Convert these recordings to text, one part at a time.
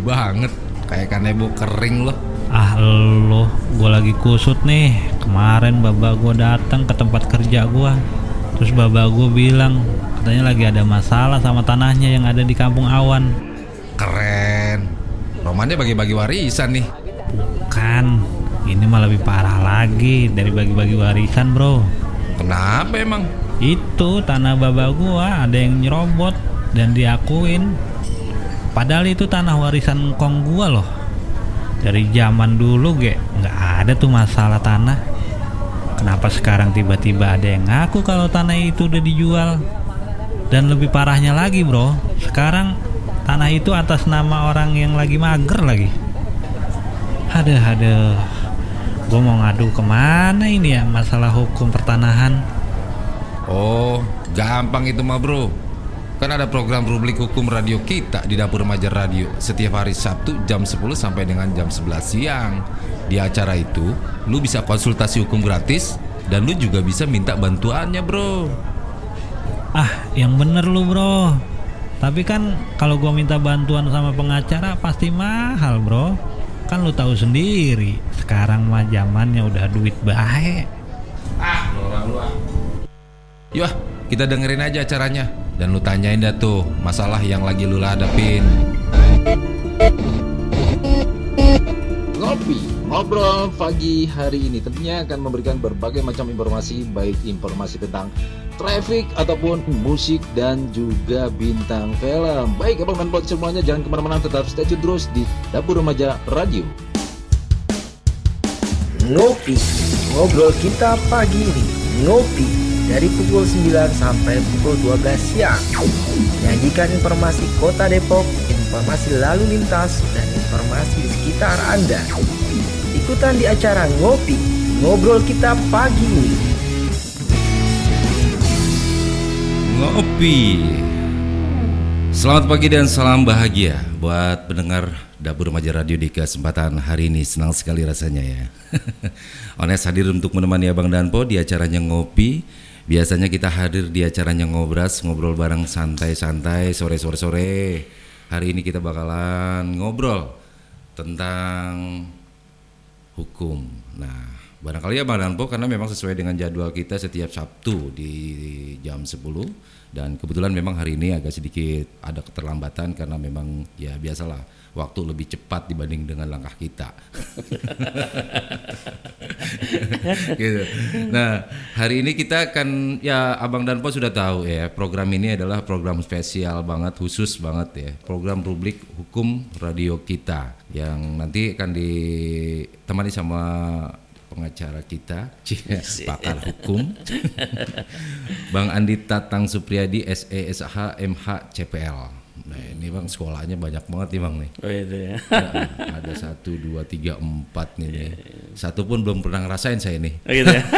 banget, kayak kanebo kering loh. Ah lo, gue lagi kusut nih. Kemarin bapak gue datang ke tempat kerja gue. Terus bapak gue bilang katanya lagi ada masalah sama tanahnya yang ada di kampung awan. Keren. Romannya bagi-bagi warisan nih. Bukan, ini malah lebih parah lagi dari bagi-bagi warisan bro. Kenapa emang? Itu tanah bapak gua ada yang nyerobot dan diakuin. Padahal itu tanah warisan kong gua loh. Dari zaman dulu ge nggak ada tuh masalah tanah. Kenapa sekarang tiba-tiba ada yang ngaku kalau tanah itu udah dijual? Dan lebih parahnya lagi bro, sekarang tanah itu atas nama orang yang lagi mager lagi. Aduh, aduh. Gue mau ngadu ke mana ini ya masalah hukum pertanahan? Oh, gampang itu mah bro. Kan ada program Publik Hukum Radio kita di Dapur Remaja Radio setiap hari Sabtu jam 10 sampai dengan jam 11 siang. Di acara itu, lu bisa konsultasi hukum gratis dan lu juga bisa minta bantuannya bro. Ah, yang bener lu bro. Tapi kan kalau gue minta bantuan sama pengacara pasti mahal bro. Kan lu tahu sendiri. Sekarang mah zamannya udah duit baik. Ah, orang lu ah. Yuk, kita dengerin aja acaranya dan lu tanyain dah tuh masalah yang lagi lu hadapin. Ngopi, ngobrol pagi hari ini tentunya akan memberikan berbagai macam informasi baik informasi tentang traffic ataupun musik dan juga bintang film. Baik abang dan bot semuanya jangan ke mana-mana tetap stay tune terus di Dapur Remaja Radio. Ngopi, ngobrol kita pagi ini. Ngopi dari pukul 9 sampai pukul 12 siang. Menyajikan informasi kota Depok, informasi lalu lintas, dan informasi di sekitar Anda. Ikutan di acara Ngopi, ngobrol kita pagi ini. Ngopi. Selamat pagi dan salam bahagia buat pendengar Dapur Remaja Radio di kesempatan hari ini. Senang sekali rasanya ya. Ones hadir untuk menemani Abang Danpo di acaranya Ngopi. Biasanya kita hadir di acaranya Ngobras, ngobrol bareng santai-santai sore-sore-sore. Hari ini kita bakalan ngobrol tentang hukum. Nah, barangkali ya Bang Danpo karena memang sesuai dengan jadwal kita setiap Sabtu di jam 10 dan kebetulan memang hari ini agak sedikit ada keterlambatan karena memang ya biasalah waktu lebih cepat dibanding dengan langkah kita. gitu. Nah, hari ini kita akan ya Abang Danpo sudah tahu ya, program ini adalah program spesial banget, khusus banget ya. Program Publik Hukum Radio kita yang nanti akan ditemani sama pengacara kita, cie, pakar hukum, Bang Andi Tatang Supriyadi, SE, SH, MH, CPL. Nah ini bang sekolahnya banyak banget nih bang nih. Oh itu ya. Ya, ada satu, dua, tiga, empat nih. nih. Satu pun belum pernah ngerasain saya nih. Oh gitu ya.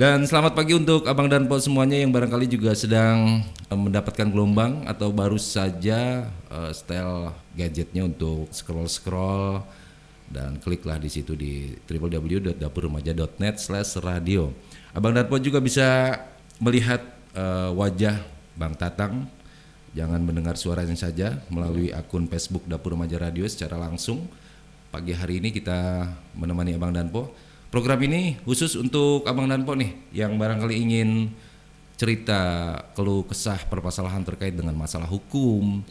Dan selamat pagi untuk abang dan po semuanya yang barangkali juga sedang eh, mendapatkan gelombang atau baru saja eh, setel gadgetnya untuk scroll scroll dan kliklah di situ di www.dapurremaja.net/radio. Abang dan po juga bisa melihat eh, wajah Bang Tatang. Jangan mendengar suaranya saja melalui akun Facebook Dapur Remaja Radio secara langsung. Pagi hari ini kita menemani Abang Danpo. Program ini khusus untuk Abang Danpo nih yang barangkali ingin cerita keluh kesah permasalahan terkait dengan masalah hukum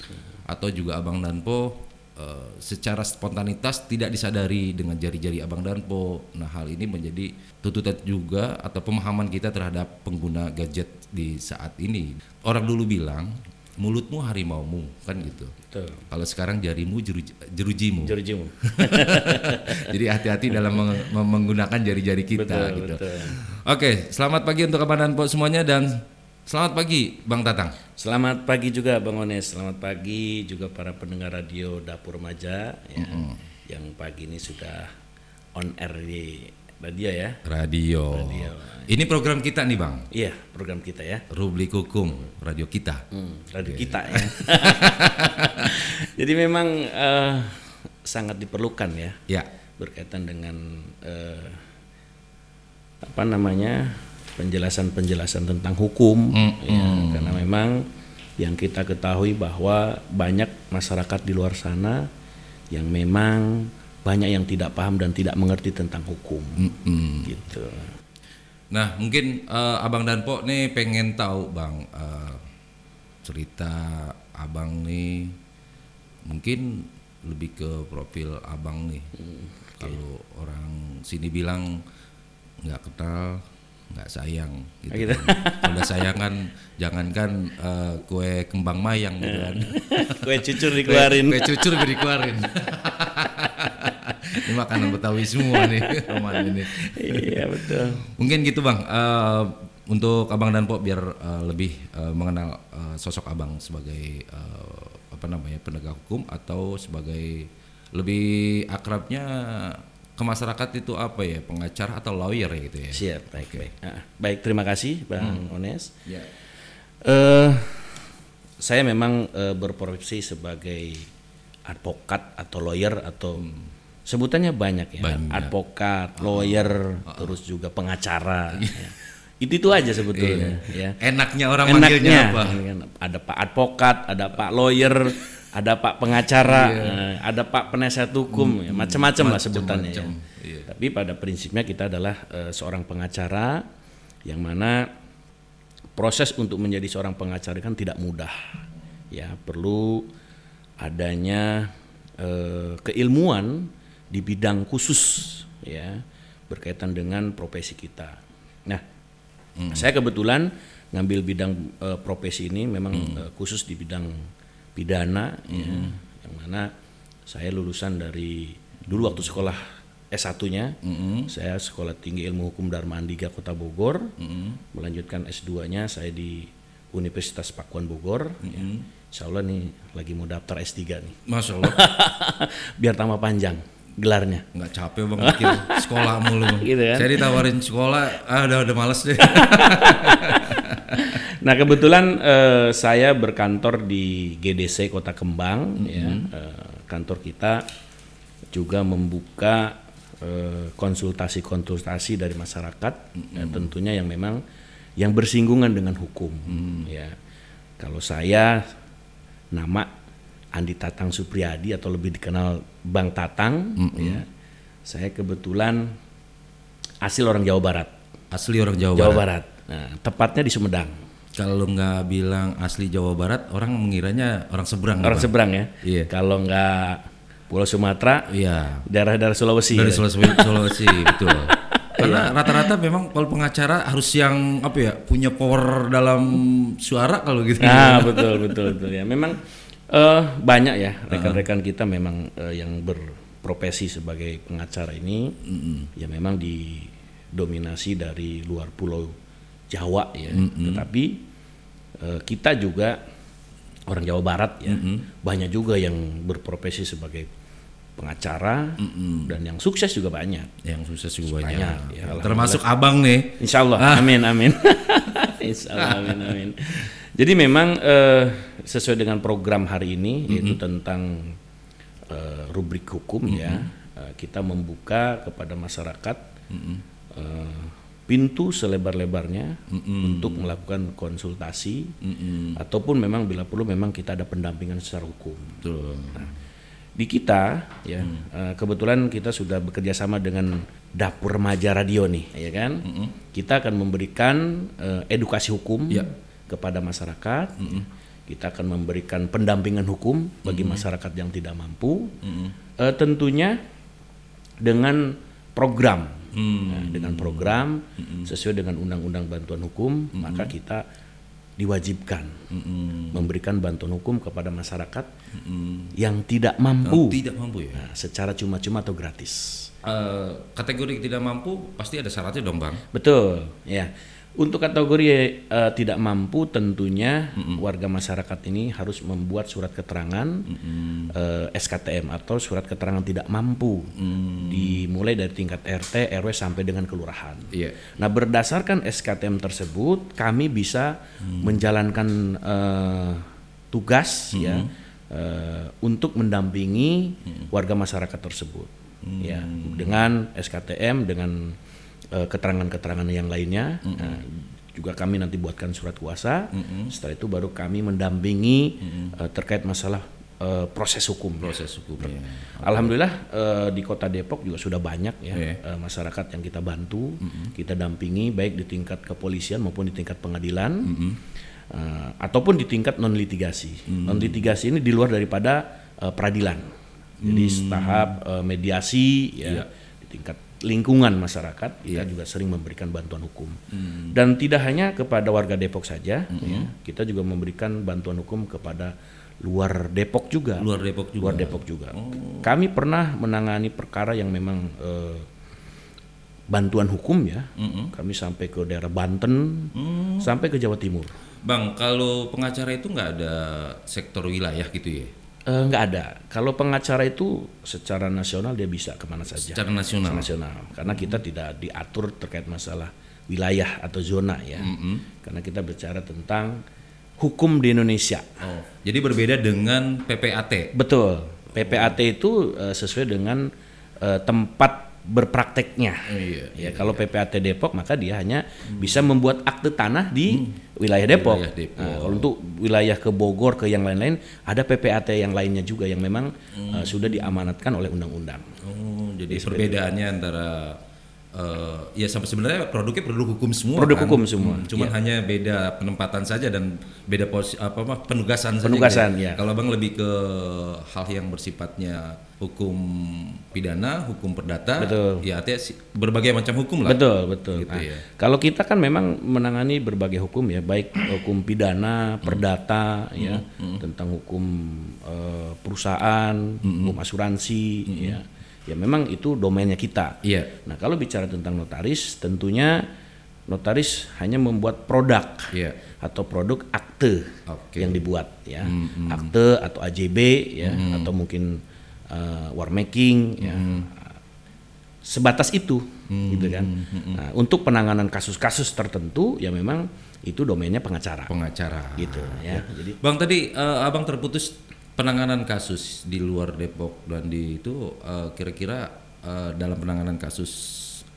atau juga Abang Danpo eh, secara spontanitas tidak disadari dengan jari-jari Abang Danpo. Nah, hal ini menjadi tuntutan juga atau pemahaman kita terhadap pengguna gadget di saat ini. Orang dulu bilang mulutmu harimaumu kan gitu. Betul. Kalau sekarang jarimu jeru, jerujimu. Jerujimu. Jadi hati-hati dalam meng- meng- menggunakan jari-jari kita Betul, gitu. betul. Oke, selamat pagi untuk Abang dan Po semuanya dan selamat pagi Bang Tatang. Selamat pagi juga Bang Ones. Selamat pagi juga para pendengar radio Dapur Remaja ya, yang pagi ini sudah on air di radio ya. Radio. Radio. Ini program kita nih Bang. Iya, program kita ya. Rubrik hukum radio kita. Hmm, radio kita ya. Jadi memang eh, sangat diperlukan ya Ya. berkaitan dengan eh, apa namanya penjelasan-penjelasan tentang hukum. Mm, ya, karena memang yang kita ketahui bahwa banyak masyarakat di luar sana yang memang banyak yang tidak paham dan tidak mengerti tentang hukum. Gitu. Nah, mungkin eh, Abang dan Po nih pengen tahu, Bang, eh, cerita Abang nih mungkin lebih ke profil Abang nih. Kalau orang sini bilang nggak kenal, nggak sayang gitu. Gitu. kan. Kalau sayang kan jangankan eh, kue kembang mayang gitu kan. kue cucur dikeluarin Kue cucur gue dikeluarin. ini makanan Betawi semua nih, Roman ini. iya betul Mungkin gitu bang, Eh, untuk abang dan Pok biar eh, lebih eh, mengenal eh, sosok abang sebagai eh, apa namanya penegak hukum atau sebagai lebih akrabnya ke masyarakat itu apa ya? Pengacara atau lawyer ya gitu ya. siap baik baik. Ah, baik terima kasih bang Ones. Ya. Eh, saya memang eh, berprofesi sebagai advokat atau lawyer atau sebutannya banyak ya. Banyak. advokat lawyer terus juga pengacara. Ya. itu itu aja sebetulnya ya. Enaknya orang manggilnya apa? ada pak advokat ada pak lawyer ada pak pengacara eh, ada pak penasihat hukum ya, macam-macam lah sebutannya ya. Iya. tapi pada prinsipnya kita adalah eh, seorang pengacara yang mana proses untuk menjadi seorang pengacara kan tidak mudah ya. Perlu adanya eh, keilmuan di bidang khusus ya berkaitan dengan profesi kita. Nah saya kebetulan ngambil bidang eh, profesi ini memang eh, khusus di bidang pidana ya yang mana saya lulusan dari dulu waktu sekolah S1-nya saya sekolah tinggi ilmu hukum Dharma Andiga Kota Bogor melanjutkan S2-nya saya di Universitas Pakuan Bogor ya. Insya Allah nih lagi mau daftar S3 nih Masya Allah, biar tambah panjang gelarnya nggak capek bang mikir sekolah mulu. Bang. Gitu kan? Saya ditawarin sekolah, ah udah udah males deh. Nah kebetulan eh, saya berkantor di GDC Kota Kembang, ya Eh, kantor kita juga membuka eh, konsultasi-konsultasi dari masyarakat, ya, tentunya yang memang yang bersinggungan dengan hukum. Ya, kalau saya nama Andi Tatang Supriyadi atau lebih dikenal Bang Tatang, ya, saya kebetulan asli orang Jawa Barat, Asli orang Jawa, Jawa Barat. Barat. Nah, tepatnya di Sumedang. Kalau nggak bilang asli Jawa Barat, orang mengiranya orang seberang. Orang seberang ya. Iya. Kalau nggak Pulau Sumatera, Iya. daerah-daerah Sulawesi. Dari ya. Sulawesi, Sulawesi betul. Karena rata-rata memang kalau pengacara harus yang apa ya punya power dalam suara kalau gitu. Nah, betul betul betul ya. Memang eh, banyak ya rekan-rekan kita memang eh, yang berprofesi sebagai pengacara ini ya memang didominasi dari luar pulau Jawa ya. Tetapi eh, kita juga orang Jawa Barat ya banyak juga yang berprofesi sebagai pengacara dan yang sukses juga banyak. Yang sukses juga banyak. Banyak, ya, Termasuk abang nih. Insya Allah, amin amin. Insya Allah, amin amin. Jadi memang eh, sesuai dengan program hari ini yaitu tentang eh, rubrik hukum ya, eh, kita membuka kepada masyarakat eh, pintu selebar-lebarnya untuk melakukan konsultasi ataupun memang bila perlu memang kita ada pendampingan secara hukum. Betul. Di kita ya eh, kebetulan kita sudah bekerja sama dengan Dapur Remaja Radio nih, ya kan? Kita akan memberikan eh, edukasi hukum Ya. kepada masyarakat. Kita akan memberikan pendampingan hukum bagi masyarakat yang tidak mampu. Eh, tentunya dengan program, Nah, dengan program sesuai dengan Undang-Undang Bantuan Hukum, maka kita diwajibkan memberikan bantuan hukum kepada masyarakat yang tidak mampu Tidak mampu ya. Nah, secara cuma-cuma atau gratis. Eh, kategori tidak mampu pasti ada syaratnya dong bang. Betul, ya. Untuk kategori eh, tidak mampu tentunya warga masyarakat ini harus membuat surat keterangan eh, SKTM atau surat keterangan tidak mampu. Dimulai dari tingkat RT, RW sampai dengan kelurahan. Iya. Nah, berdasarkan SKTM tersebut kami bisa menjalankan eh, tugas ya eh, untuk mendampingi warga masyarakat tersebut. Ya, dengan SKTM dengan eh, keterangan-keterangan yang lainnya. Nah, juga kami nanti buatkan surat kuasa. Setelah itu baru kami mendampingi eh, terkait masalah eh, proses hukum. Proses hukumnya. Alhamdulillah eh, di Kota Depok juga sudah banyak ya Iya. eh, masyarakat yang kita bantu, kita dampingi baik di tingkat kepolisian maupun di tingkat pengadilan eh, ataupun di tingkat non litigasi. Non litigasi ini di luar daripada eh, peradilan. Jadi tahap eh, mediasi ya Iya. di tingkat lingkungan masyarakat kita juga sering memberikan bantuan hukum. Dan tidak hanya kepada warga Depok saja ya, kita juga memberikan bantuan hukum kepada luar Depok juga Luar Depok juga. luar Depok juga. Kami pernah menangani perkara yang memang eh, bantuan hukum ya. Kami sampai ke daerah Banten, sampai ke Jawa Timur. Bang, kalau pengacara itu nggak ada sektor wilayah gitu ya? Eh, nggak ada. Kalau pengacara itu secara nasional dia bisa ke mana saja. Secara nasional. Secara nasional. Karena kita tidak diatur terkait masalah wilayah atau zona ya. Karena kita bicara tentang hukum di Indonesia. Oh, jadi berbeda dengan PPAT. Betul. PPAT itu eh, sesuai dengan eh, tempat berprakteknya. iya, ya, kalau PPAT Depok maka dia hanya bisa membuat akte tanah di wilayah Depok. Wilayah Depok. Nah, kalau untuk wilayah ke Bogor ke yang lain-lain ada PPAT yang lainnya juga yang memang eh, sudah diamanatkan oleh undang-undang. Oh, jadi perbedaannya antara eh, ya sampai sebenarnya produknya produk hukum semua. Produk kan? hukum semua, Hmm, cuman hanya beda penempatan saja dan beda posi, apa apa penugasan saja. Penugasan, gitu ya. Kalau Bang lebih ke hal yang bersifatnya hukum pidana, hukum perdata, Betul. ya artinya berbagai macam hukum lah. Betul, betul. Gitu Nah, ya. Kalau kita kan memang menangani berbagai hukum ya, baik hukum pidana, perdata ya, tentang hukum eh, perusahaan, hukum asuransi ya. Ya memang itu domainnya kita. Iya. Nah, kalau bicara tentang notaris, tentunya notaris hanya membuat produk Iya. atau produk akte Oke. yang dibuat ya. Akte atau AJB ya atau mungkin uh, war making ya. Sebatas itu gitu kan. Nah, untuk penanganan kasus-kasus tertentu ya memang itu domainnya pengacara. Pengacara. gitu ya. Jadi Bang tadi eh, abang terputus penanganan kasus di luar Depok dan di itu eh, kira-kira eh, dalam penanganan kasus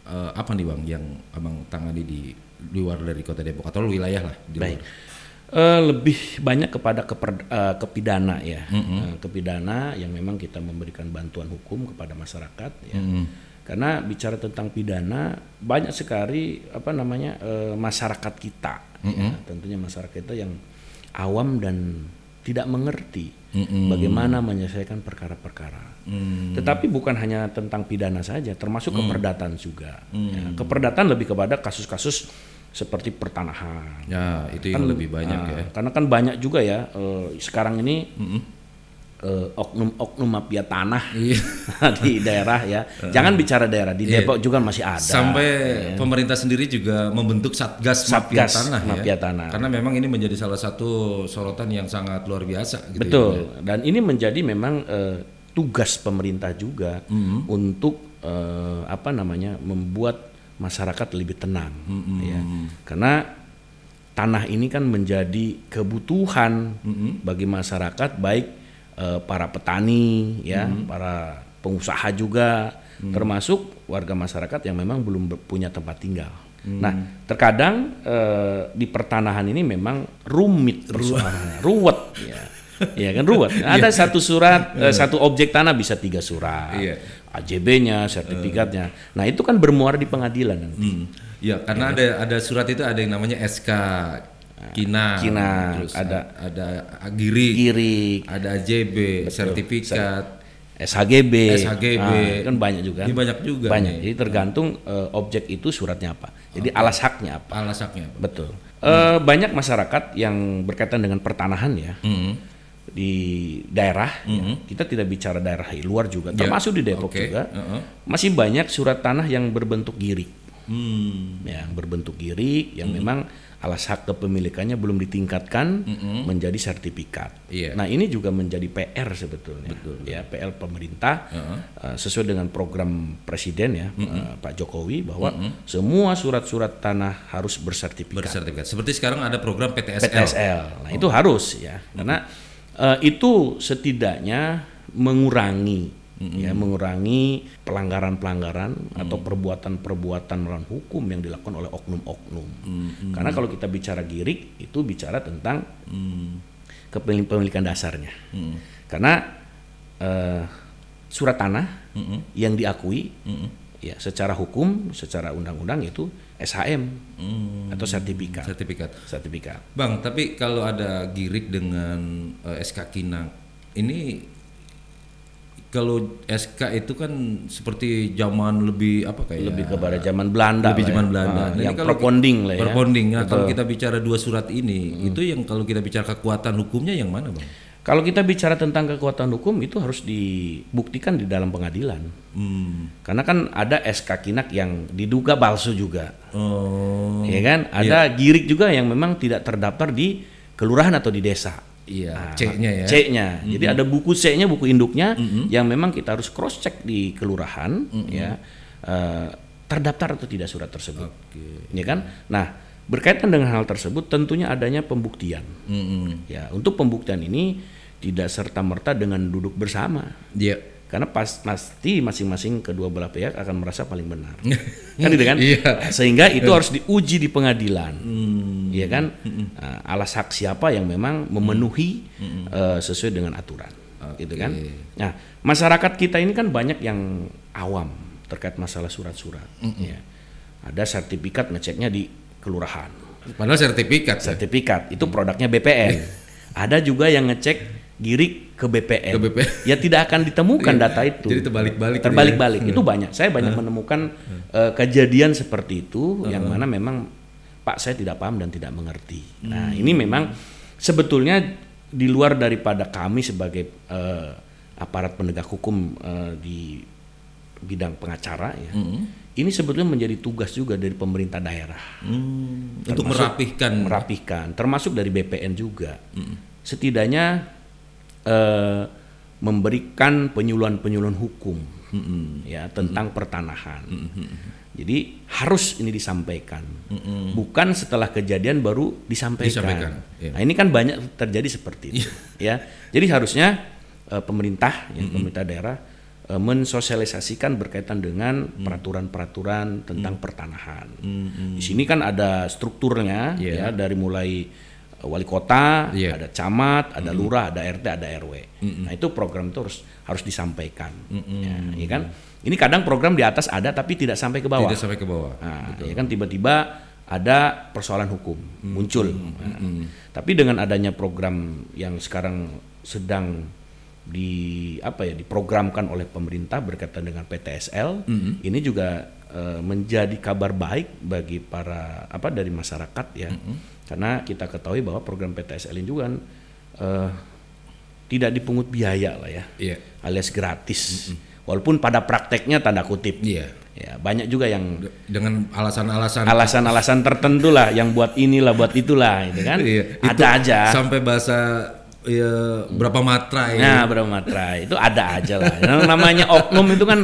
eh, apa nih bang yang abang tangani di luar dari kota Depok atau wilayah lah di Baik. luar? Eh, lebih banyak kepada keper, eh, kepidana ya, Eh, kepidana yang memang kita memberikan bantuan hukum kepada masyarakat ya. Karena bicara tentang pidana banyak sekali apa namanya eh, masyarakat kita, ya. tentunya masyarakat kita yang awam dan tidak mengerti bagaimana menyelesaikan perkara-perkara. Tetapi bukan hanya tentang pidana saja, termasuk keperdataan juga. Ya, keperdataan lebih kepada kasus-kasus seperti pertanahan, Ya itu yang lebih banyak Nah, ya. Karena kan banyak juga ya eh, sekarang ini eh, oknum-oknum mafia tanah Iya. di daerah ya. Jangan bicara daerah di Iya. Depok juga masih ada. Sampai pemerintah sendiri juga membentuk satgas, mafia Satgas tanah mafia ya. tanah. Karena memang ini menjadi salah satu sorotan yang sangat luar biasa. Gitu Betul. ya. Dan ini menjadi memang eh, tugas pemerintah juga untuk eh, apa namanya membuat masyarakat lebih tenang. Ya. Karena tanah ini kan menjadi kebutuhan bagi masyarakat baik eh, para petani ya, para pengusaha juga termasuk warga masyarakat yang memang belum punya tempat tinggal. Nah, terkadang eh, di pertanahan ini memang rumit persoalannya, ruwet ya. Iya kan ruwet. Ada satu surat, eh, satu objek tanah bisa tiga surat. Iya. AJB-nya, sertifikatnya. Nah, itu kan bermuara di pengadilan nanti. Hmm. Ya, karena ada ada surat itu ada yang namanya SK Kina, Kina, terus ada- ada Girik, Girik, ada AJB, sertifikat, SHGB, SHGB. Ah, kan banyak juga. Ini banyak juga Banyak. nih. Jadi tergantung eh, objek itu suratnya apa. Jadi alas haknya apa. alasaknya apa? Betul. Eh, banyak masyarakat yang berkaitan dengan pertanahan ya Hmm. di daerah. ya. Kita tidak bicara daerah luar juga, Ya, termasuk di Depok oke. juga. Heeh. Masih banyak surat tanah yang berbentuk girik, Hmm. yang berbentuk girik yang memang alas hak kepemilikannya belum ditingkatkan menjadi sertifikat. Iya. Nah ini juga menjadi PR sebetulnya, ya PR pemerintah eh, sesuai dengan program presiden ya eh, Pak Jokowi bahwa semua surat-surat tanah harus bersertifikat. Bersertifikat. Seperti sekarang ada program PTSL. PTSL. Nah, itu harus ya. Karena eh, itu setidaknya mengurangi ya mengurangi pelanggaran-pelanggaran atau perbuatan-perbuatan melawan hukum yang dilakukan oleh oknum-oknum. Karena kalau kita bicara girik itu bicara tentang kepemilikan dasarnya. Karena eh, surat tanah yang diakui ya secara hukum, secara undang-undang itu SHM atau sertifikat. sertifikat. Sertifikat. Bang, tapi kalau ada girik dengan eh, SK Kinang, ini kalau SK itu kan seperti zaman lebih apa kayak Lebih kepada zaman Belanda. lebih lah zaman ya. Belanda. Ah, Nah, yang kalau proponding lah ya. Proponding. Nah, kalau kita bicara dua surat ini, itu yang kalau kita bicara kekuatan hukumnya yang mana, Bang? Kalau kita bicara tentang kekuatan hukum itu harus dibuktikan di dalam pengadilan. Hmm. Karena kan ada SK Kinak yang diduga palsu juga. Oh. ya kan? Ada girik juga yang memang tidak terdaftar di kelurahan atau di desa. Iya, Nah, C-nya ya. C-nya. Jadi ada buku C-nya, buku induknya yang memang kita harus cross check di kelurahan ya. eh, terdaftar atau tidak surat tersebut. Ya kan? Nah, berkaitan dengan hal tersebut tentunya adanya pembuktian. Mm-mm. Ya, untuk pembuktian ini tidak serta-merta dengan duduk bersama. Iya. Karena pas pasti masing-masing kedua belah pihak akan merasa paling benar. kan gitu kan? Iya. Sehingga itu harus diuji di pengadilan. Iya kan? Nah, alas hak siapa yang memang memenuhi eh, sesuai dengan aturan. Gitu kan? Nah, masyarakat kita ini kan banyak yang awam terkait masalah surat-surat. Ya. Ada sertifikat ngeceknya di kelurahan. Padahal sertifikat. ya. Sertifikat itu produknya BPN. Ada juga yang ngecek girik ke BPN. Ke BPN. Ya tidak akan ditemukan Iya. data itu. Jadi terbalik-balik gitu Terbalik-balik. Itu banyak. Saya banyak menemukan eh, kejadian seperti itu yang mana memang Pak saya tidak paham dan tidak mengerti. Nah, ini memang sebetulnya di luar daripada kami sebagai eh, aparat penegak hukum eh, di bidang pengacara ya. Ini sebetulnya menjadi tugas juga dari pemerintah daerah Hmm, untuk merapihkan. merapihkan termasuk dari BPN juga setidaknya eh, memberikan penyuluhan-penyuluhan hukum ya tentang pertanahan. Jadi harus ini disampaikan. Bukan setelah kejadian baru disampaikan, Disampaikan, iya. nah ini kan banyak terjadi seperti itu ya. Jadi harusnya eh, pemerintah ya, pemerintah daerah eh, mensosialisasikan berkaitan dengan peraturan-peraturan tentang pertanahan. Di sini kan ada strukturnya Iya. ya dari mulai wali kota, Iya. ada camat, ada lurah, ada RT, ada RW. Nah, itu program itu harus harus disampaikan. Ya, ya kan? Ini kadang program di atas ada tapi tidak sampai ke bawah. Tidak sampai ke bawah. Nah, ya kan tiba-tiba ada persoalan hukum muncul. Nah, Tapi dengan adanya program yang sekarang sedang di apa ya diprogramkan oleh pemerintah berkaitan dengan PTSL, ini juga menjadi kabar baik bagi para apa dari masyarakat ya. Karena kita ketahui bahwa program PTSL ini juga kan, eh, tidak dipungut biaya lah ya Iya. alias gratis. Walaupun pada prakteknya tanda kutip. Iya. Ya, banyak juga yang De- Dengan alasan-alasan alasan-alasan tertentu lah yang buat inilah buat itulah gitu kan. Iya, itu Ada aja. Sampai bahasa ya, berapa matra ya. Nah, berapa matra itu ada aja lah. Namanya oknum itu kan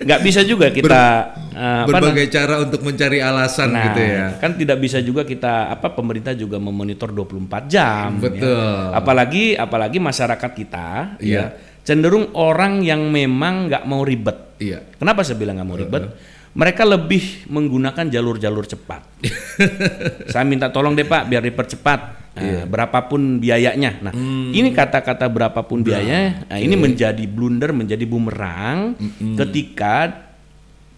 nggak bisa juga kita eh, apa Berbagai cara untuk mencari alasan Nah, gitu ya. kan tidak bisa juga kita apa pemerintah juga memonitor 24 jam. Betul. ya. Apalagi apalagi masyarakat kita Iya. ya cenderung orang yang memang nggak mau ribet. Iya. Kenapa saya bilang nggak mau ribet? Mereka lebih menggunakan jalur-jalur cepat. saya minta tolong deh Pak biar dipercepat. Nah, berapapun biayanya. Nah, ini kata-kata berapapun biayanya, nah, ini menjadi blunder, menjadi bumerang ketika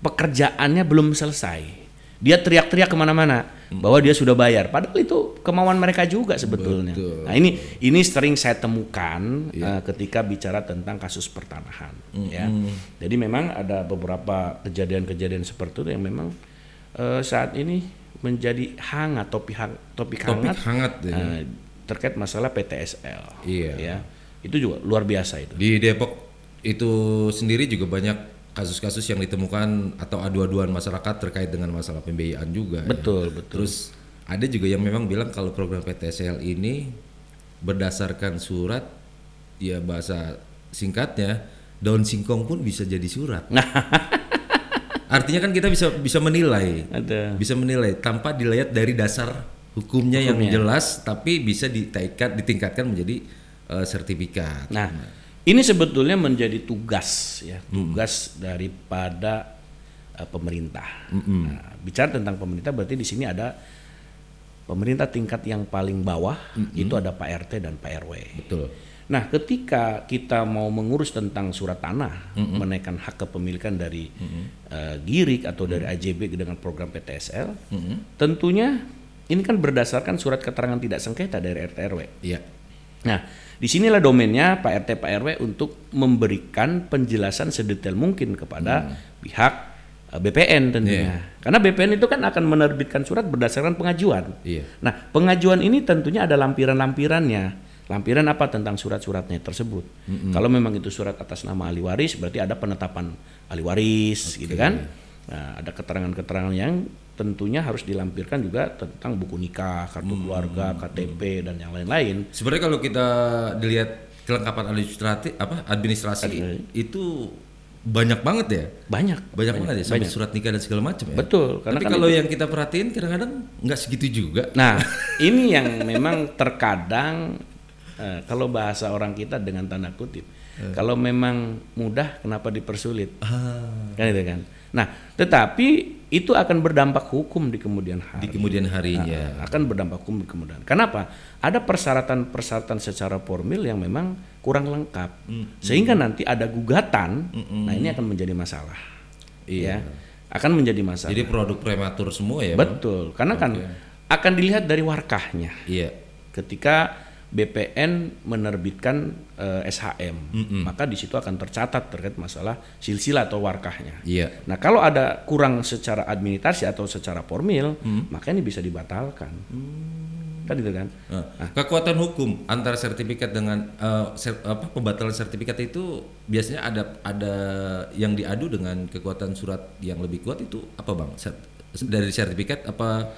pekerjaannya belum selesai. Dia teriak-teriak ke mana-mana bahwa dia sudah bayar. Padahal itu kemauan mereka juga sebetulnya. Betul. Nah ini ini sering saya temukan eh, ketika bicara tentang kasus pertanahan. Ya. Jadi memang ada beberapa kejadian-kejadian seperti itu yang memang eh, saat ini menjadi hangat topik hang- topik, Topik hangat, hangat ya. eh, terkait masalah PTSL. Iya. Ya. Itu juga luar biasa itu. Di Depok itu sendiri juga banyak kasus-kasus yang ditemukan atau adu-aduan masyarakat terkait dengan masalah pembiayaan juga. ya. Betul, betul. Terus ada juga yang memang bilang kalau program PTSL ini berdasarkan surat ya bahasa singkatnya daun singkong pun bisa jadi surat. Artinya kan kita bisa bisa menilai, Ada. bisa menilai tanpa dilihat dari dasar hukumnya, yang jelas, tapi bisa ditingkat ditingkatkan menjadi eh, sertifikat. Nah, Ini sebetulnya menjadi tugas ya, tugas daripada uh, pemerintah. Nah, bicara tentang pemerintah berarti di sini ada pemerintah tingkat yang paling bawah itu ada Pak RT dan Pak RW. Betul. Nah, ketika kita mau mengurus tentang surat tanah, menaikkan hak kepemilikan dari uh, Girik atau dari AJB dengan program PTSL, tentunya ini kan berdasarkan surat keterangan tidak sengketa dari RT RW. Iya. Nah, di sinilah domainnya Pak RT Pak RW untuk memberikan penjelasan sedetail mungkin kepada pihak uh, BPN tentunya. Karena BPN itu kan akan menerbitkan surat berdasarkan pengajuan. Iya. Nah, pengajuan ini tentunya ada lampiran-lampirannya. Lampiran apa tentang surat-suratnya tersebut? Kalau memang itu surat atas nama ahli waris, berarti ada penetapan ahli waris, gitu kan? Nah, ada keterangan-keterangan yang tentunya harus dilampirkan juga tentang buku nikah, kartu keluarga, KTP dan yang lain-lain. Sebenarnya kalau kita dilihat kelengkapan administratif apa administrasi itu banyak banget ya. Banyak. Banyak, banget ya sampai banyak. surat nikah dan segala macam ya. Betul, karena Tapi kan kalau itu- yang kita perhatiin kadang-kadang nggak segitu juga. Nah, ini yang memang terkadang eh, kalau bahasa orang kita dengan tanda kutip, kalau memang mudah kenapa dipersulit? Kan itu kan. Nah, tetapi itu akan berdampak hukum di kemudian hari. Di kemudian harinya. Nah, akan berdampak hukum di kemudian. Kenapa? Ada persyaratan-persyaratan secara formil yang memang kurang lengkap, sehingga nanti ada gugatan. Nah, ini akan menjadi masalah. Iya. Ya, akan menjadi masalah. Jadi produk prematur semua ya. Bang? Betul, karena kan akan dilihat dari warkahnya. Iya. Ketika BPN menerbitkan eh, SHM, maka di situ akan tercatat terkait masalah silsilah atau warkahnya. Iya. Nah, kalau ada kurang secara administrasi atau secara formil, maka ini bisa dibatalkan. Kan gitu kan? Nah, kekuatan hukum antara sertifikat dengan eh, ser- apa pembatalan sertifikat itu biasanya ada ada yang diadu dengan kekuatan surat yang lebih kuat itu apa bang? Ser- dari sertifikat apa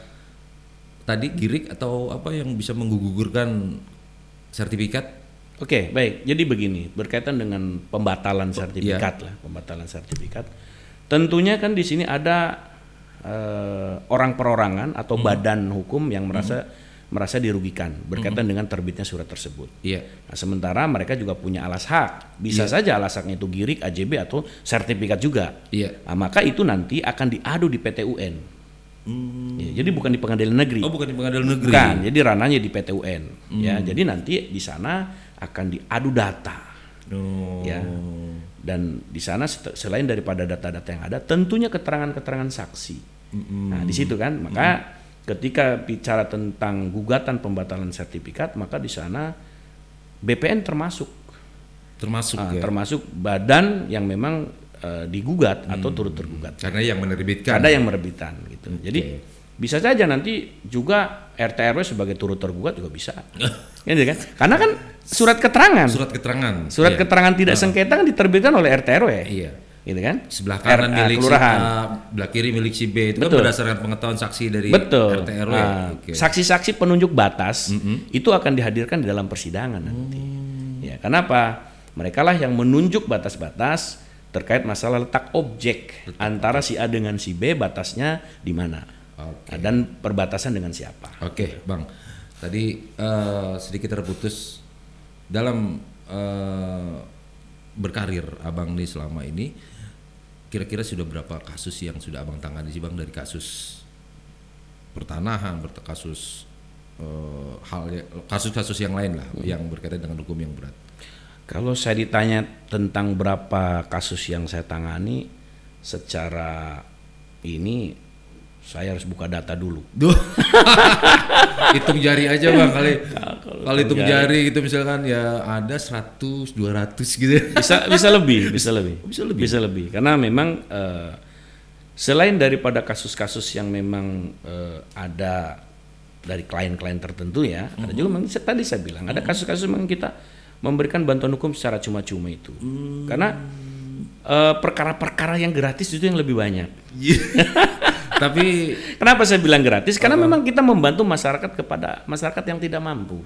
tadi girik atau apa yang bisa menggugurkan sertifikat? Oke, baik. Jadi begini, berkaitan dengan pembatalan iya. sertifikat lah, pembatalan sertifikat. Tentunya kan di sini ada eh, orang perorangan atau Hmm. badan hukum yang merasa merasa dirugikan berkaitan dengan terbitnya surat tersebut. Iya. Nah, sementara mereka juga punya alas hak. Bisa saja alas haknya itu girik, AJB atau sertifikat juga. Iya. Nah, maka itu nanti akan diadu di PT UN. Ya, jadi bukan di pengadilan negeri. Hmm. Oh bukan di pengadilan negeri. Bukan, jadi ranahnya di PT UN. Ya, jadi nanti di sana akan diadu data. Oh. Ya. Dan di sana selain daripada data-data yang ada, tentunya keterangan-keterangan saksi. Nah, di situ kan, maka ketika bicara tentang gugatan pembatalan sertifikat, maka di sana BPN termasuk, Termasuk Ah, ya. termasuk badan yang memang eh, digugat atau turut tergugat. Karena yang menerbitkan. Ada yang merebitkan gitu. Jadi bisa saja nanti juga RT RW sebagai turut tergugat juga bisa. Ya, kan? Karena kan surat keterangan, surat, surat keterangan. Iya. keterangan tidak sengketa kan diterbitkan oleh RT RW. Iya. Gitu kan? Sebelah kanan RA, milik kelurahan. si A, belah kiri milik si B itu kan Betul. berdasarkan pengetahuan saksi dari Betul. RT RW. Nah, Oke. Saksi-saksi penunjuk batas itu akan dihadirkan di dalam persidangan nanti. Hmm. Ya, kenapa? Mereka lah yang menunjuk batas-batas terkait masalah letak objek antara si A dengan si B batasnya di mana Oke. Nah, dan perbatasan dengan siapa. Oke, Bang. Tadi eh, sedikit terputus dalam eh, berkarir Abang nih selama ini kira-kira sudah berapa kasus yang sudah Abang tangani sih Bang dari kasus pertanahan, kasus eh, hal ya- kasus-kasus yang lain lah yang berkaitan dengan hukum yang berat. Kalau saya ditanya tentang berapa kasus yang saya tangani secara ini saya harus buka data dulu. Duh. hitung jari aja Bang kali. Kalau hitung jari gitu misalkan ya ada 100, 200 gitu. Bisa bisa lebih, bisa lebih. Bisa lebih. Bisa lebih. Karena memang eh, selain daripada kasus-kasus yang memang eh, ada dari klien-klien tertentu ya, ada juga memang tadi saya bilang ada kasus-kasus memang kita memberikan bantuan hukum secara cuma-cuma itu. Karena eh, perkara-perkara yang gratis itu yang lebih banyak. Tapi Kenapa saya bilang gratis? Karena memang kita membantu masyarakat kepada masyarakat yang tidak mampu.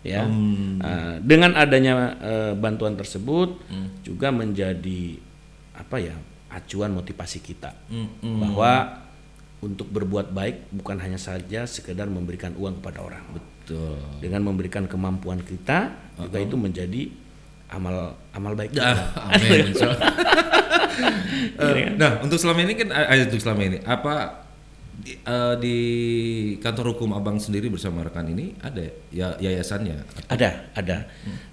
Ya, Nah, dengan adanya eh, bantuan tersebut juga menjadi apa ya acuan motivasi kita bahwa untuk berbuat baik bukan hanya saja sekedar memberikan uang kepada orang. betul. Dengan memberikan kemampuan kita juga itu menjadi amal amal baik. Ah, amin. Eh, nah, untuk selama ini kan eh, untuk selama ini apa di, eh, di kantor hukum Abang sendiri bersama rekan ini ada ya yayasannya? Ada, ada.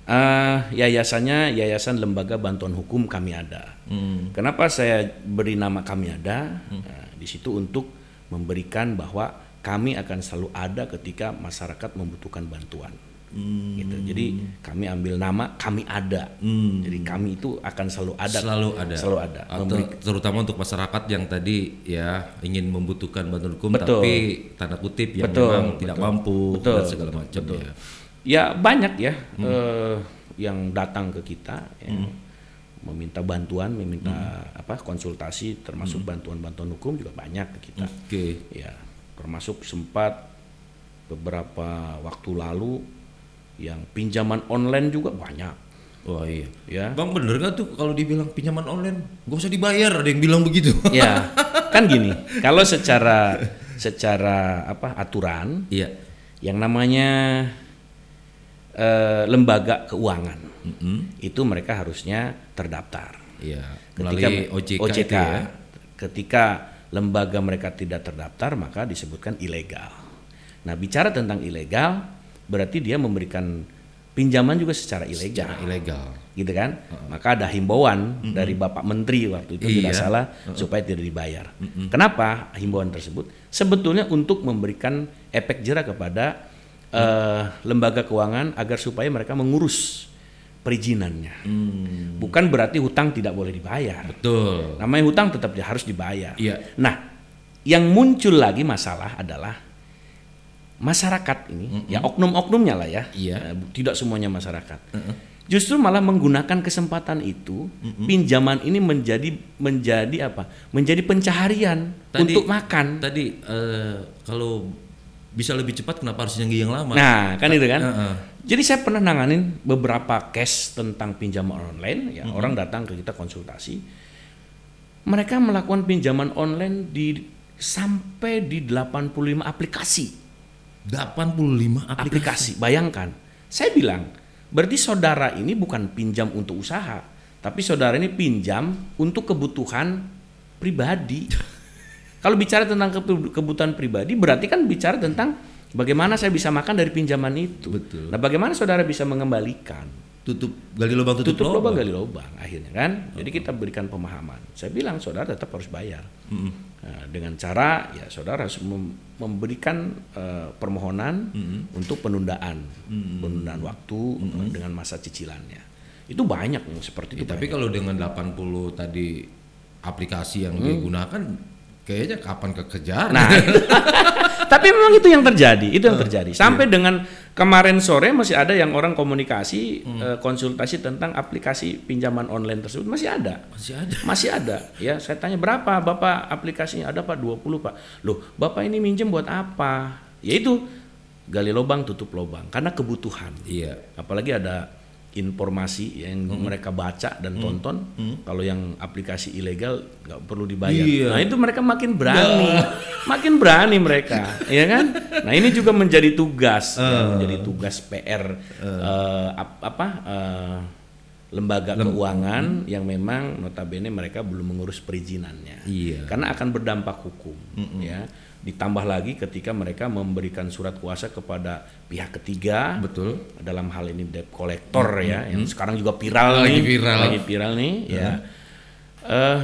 Eh, yayasannya Yayasan Lembaga Bantuan Hukum Kami Ada. Hmm. Kenapa saya beri nama Kami Ada? Nah, di situ untuk memberikan bahwa kami akan selalu ada ketika masyarakat membutuhkan bantuan. Gitu. Jadi kami ambil nama Kami Ada. Jadi kami itu akan selalu ada. Selalu ada. Selalu ada. Atau Memberi- terutama untuk masyarakat yang tadi ya ingin membutuhkan bantuan hukum Betul. tapi tanda kutip yang Betul, memang tidak betul. mampu Betul, dan segala macam ya. Ya banyak ya eh, yang datang ke kita ya, meminta bantuan, meminta apa konsultasi termasuk bantuan-bantuan hukum juga banyak ke kita. Oke. Ya termasuk sempat beberapa waktu lalu yang pinjaman online juga banyak. Wah iya. Ya. Bang bener gak tuh kalau dibilang pinjaman online gak usah dibayar ada yang bilang begitu. Ya kan gini, kalau secara secara apa aturan Iya. yang namanya eh, lembaga keuangan Mm-mm. itu mereka harusnya terdaftar. Iya. Ketika OJK, itu ya. ketika lembaga mereka tidak terdaftar maka disebutkan ilegal. Nah bicara tentang ilegal berarti dia memberikan pinjaman juga secara ilegal, Secara ilegal. gitu kan? Maka ada himbauan dari Bapak Menteri waktu itu tidak Iya. salah supaya tidak dibayar. Kenapa himbauan tersebut? Sebetulnya untuk memberikan efek jerah kepada eh, lembaga keuangan agar supaya mereka mengurus perizinannya. Hmm. Bukan berarti hutang tidak boleh dibayar. Betul. Namanya hutang tetap harus dibayar. Iya. Nah, yang muncul lagi masalah adalah masyarakat ini, ya oknum-oknumnya lah ya, Iya. Eh, tidak semuanya masyarakat. Justru malah menggunakan kesempatan itu, pinjaman ini menjadi menjadi apa? Menjadi pencaharian Tadi- untuk makan. Tadi eh, kalau bisa lebih cepat kenapa harus yang yang lama? Nah, kan itu kan. Heeh. Jadi saya pernah nanganin beberapa case tentang pinjaman online, ya orang datang ke kita konsultasi, mereka melakukan pinjaman online di sampai di 85 aplikasi. 85 aplikasi. Aplikasi, bayangkan. Saya bilang, berarti saudara ini bukan pinjam untuk usaha, tapi saudara ini pinjam untuk kebutuhan pribadi. Kalau bicara tentang kebu- kebutuhan pribadi, berarti kan bicara tentang bagaimana saya bisa makan dari pinjaman itu. Betul. Nah, bagaimana saudara bisa mengembalikan? Tutup gali lubang tutup, Tutup lubang gali lubang akhirnya kan. Jadi kita berikan pemahaman. Saya bilang saudara tetap harus bayar. Nah, dengan cara ya saudara harus mem- memberikan eh, permohonan untuk penundaan, penundaan waktu eh, dengan masa cicilannya. Itu banyak yang seperti itu. Ya, tapi kalau dengan 80 tadi aplikasi yang digunakan kayaknya kapan kekejar? Nah, tapi memang itu yang terjadi, itu yang terjadi. Sampai dengan kemarin sore masih ada yang orang komunikasi eh, konsultasi tentang aplikasi pinjaman online tersebut masih ada. masih ada. Masih ada. Ya, saya tanya berapa Bapak aplikasinya? Ada Pak 20, Pak. Loh, Bapak ini minjem buat apa? Yaitu gali lubang tutup lubang karena kebutuhan. Iya. Apalagi ada informasi yang mereka baca dan tonton kalau yang aplikasi ilegal nggak perlu dibayar. Iya. Nah, itu mereka makin berani. makin berani mereka, ya kan? Nah, ini juga menjadi tugas ya, menjadi tugas PR eh, ap- apa eh, lembaga keuangan yang memang notabene mereka belum mengurus perizinannya. Iya. Karena akan berdampak hukum, ya. Ditambah lagi ketika mereka memberikan surat kuasa kepada pihak ketiga, Betul. dalam hal ini debt collector ya, yang sekarang juga viral Lagi nih, viral. lagi viral nih, ya. Eh,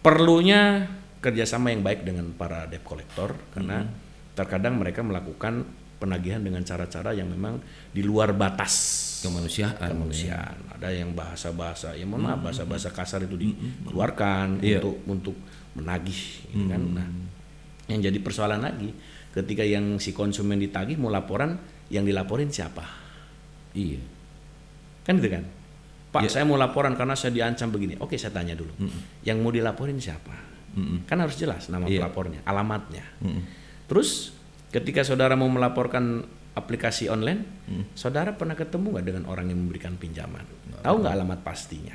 perlunya kerjasama yang baik dengan para debt collector karena terkadang mereka melakukan penagihan dengan cara-cara yang memang di luar batas Kemanusiaan. kemanusiaan. Ada yang bahasa-bahasa, ya mohon maaf bahasa-bahasa kasar itu dikeluarkan Iya. untuk untuk menagih, gitu kan. Nah, yang jadi persoalan lagi ketika yang si konsumen ditagih mau laporan, yang dilaporin siapa? Iya. Kan gitu kan? Pak, Ya. saya mau laporan karena saya diancam begini. Oke, saya tanya dulu. Yang mau dilaporin siapa? Kan harus jelas nama Iya. pelapornya, alamatnya. Terus ketika saudara mau melaporkan aplikasi online, saudara pernah ketemu nggak dengan orang yang memberikan pinjaman? Tahu nggak alamat pastinya?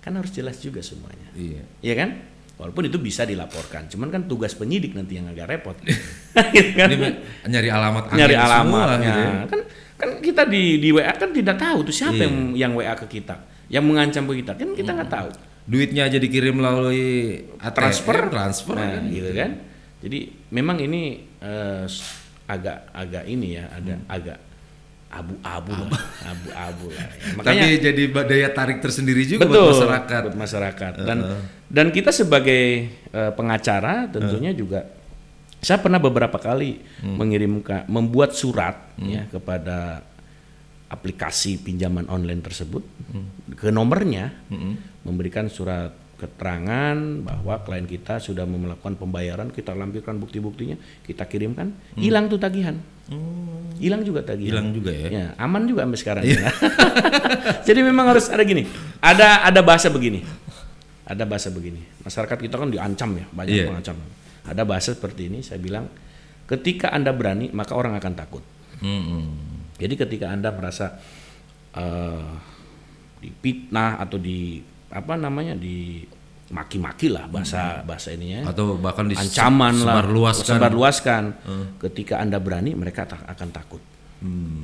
Kan harus jelas juga semuanya. Iya. Iya kan? Walaupun itu bisa dilaporkan, cuman kan tugas penyidik nanti yang agak repot. Gitu kan? Ini nyari alamat nyari alamatnya gitu ya. kan kan kita di di WA kan tidak tahu tuh siapa Iya. yang yang WA ke kita, yang mengancam ke kita kan kita nggak tahu. Duitnya aja dikirim melalui transfer transfer nah, kan. gitu kan jadi memang ini s- agak agak ini ya ada Hmm. agak abu-abu lah abu-abu lah ya. Tapi makanya jadi daya tarik tersendiri juga betul buat masyarakat. buat masyarakat dan dan kita sebagai eh, pengacara tentunya juga saya pernah beberapa kali Hmm. mengirimkan membuat surat ya kepada aplikasi pinjaman online tersebut Hmm. ke nomornya memberikan surat keterangan bahwa klien kita sudah melakukan pembayaran kita lampirkan bukti-buktinya kita kirimkan hilang tuh tagihan hilang juga tagihan Hmm. Hilang juga ya. Ya, aman juga sampai sekarang. Jadi memang harus ada gini. Ada ada bahasa begini. Ada bahasa begini. Masyarakat kita kan diancam ya, banyak Iya. mengancam. Ada bahasa seperti ini, saya bilang, ketika Anda berani, maka orang akan takut. Mm-mm. Jadi ketika Anda merasa eh dipitnah atau di apa namanya di maki-maki lah bahasa bahasa ininya. Atau bahkan di ancaman lah sebarluaskan. sebarluaskan. ketika anda berani mereka tak akan takut.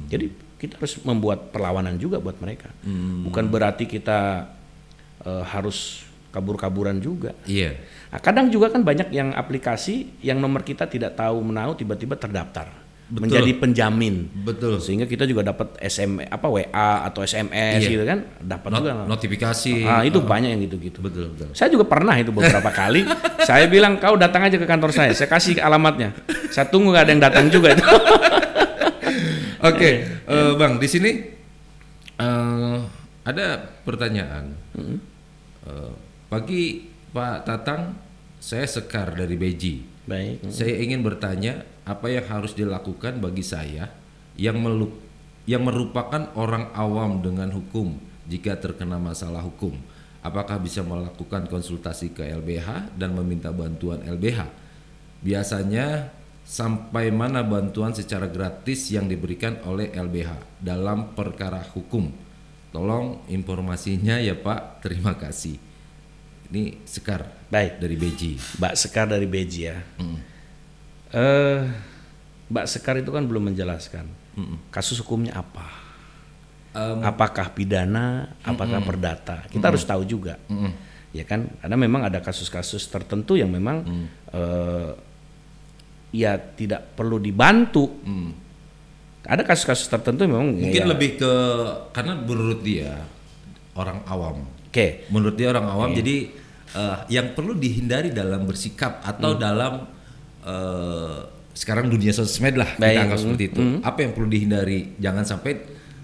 Jadi kita harus membuat perlawanan juga buat mereka. Bukan berarti kita eh, harus kabur-kaburan juga. Iya. Nah, kadang juga kan banyak yang aplikasi yang nomor kita tidak tahu menahu tiba-tiba terdaftar Betul. menjadi penjamin Betul. sehingga kita juga dapat SM apa WA atau SMS Iya. gitu kan dapat Not- juga notifikasi. Ah, itu banyak yang gitu-gitu Betul, betul. saya juga pernah itu beberapa kali. Saya bilang kau datang aja ke kantor saya. Saya kasih alamatnya. Saya tunggu gak ada yang datang juga itu. Oke, eh, Bang, di sini eh, ada pertanyaan. Eh, pagi Pak Tatang, saya Sekar dari Beji. Baik. Saya ingin bertanya apa yang harus dilakukan bagi saya yang melu- yang merupakan orang awam dengan hukum jika terkena masalah hukum. Apakah bisa melakukan konsultasi ke LBH dan meminta bantuan LBH? Biasanya sampai mana bantuan secara gratis yang diberikan oleh LBH dalam perkara hukum? Tolong informasinya ya Pak. Terima kasih. Ini Sekar Baik. dari Beji. Mbak Sekar dari Beji ya. Eh, Mbak Sekar itu kan belum menjelaskan kasus hukumnya apa. apakah pidana, apakah perdata. Kita harus tahu juga. Ya kan? Karena memang ada kasus-kasus tertentu yang memang eh, ya tidak perlu dibantu. Ada kasus-kasus tertentu memang Mungkin ya, lebih ke karena menurut dia orang awam. Oke. Menurut dia orang awam. Jadi eh, yang perlu dihindari dalam bersikap atau Hmm. dalam eh, sekarang dunia sosmed lah Baik. kita anggap Hmm. seperti itu. Apa yang perlu dihindari? Jangan sampai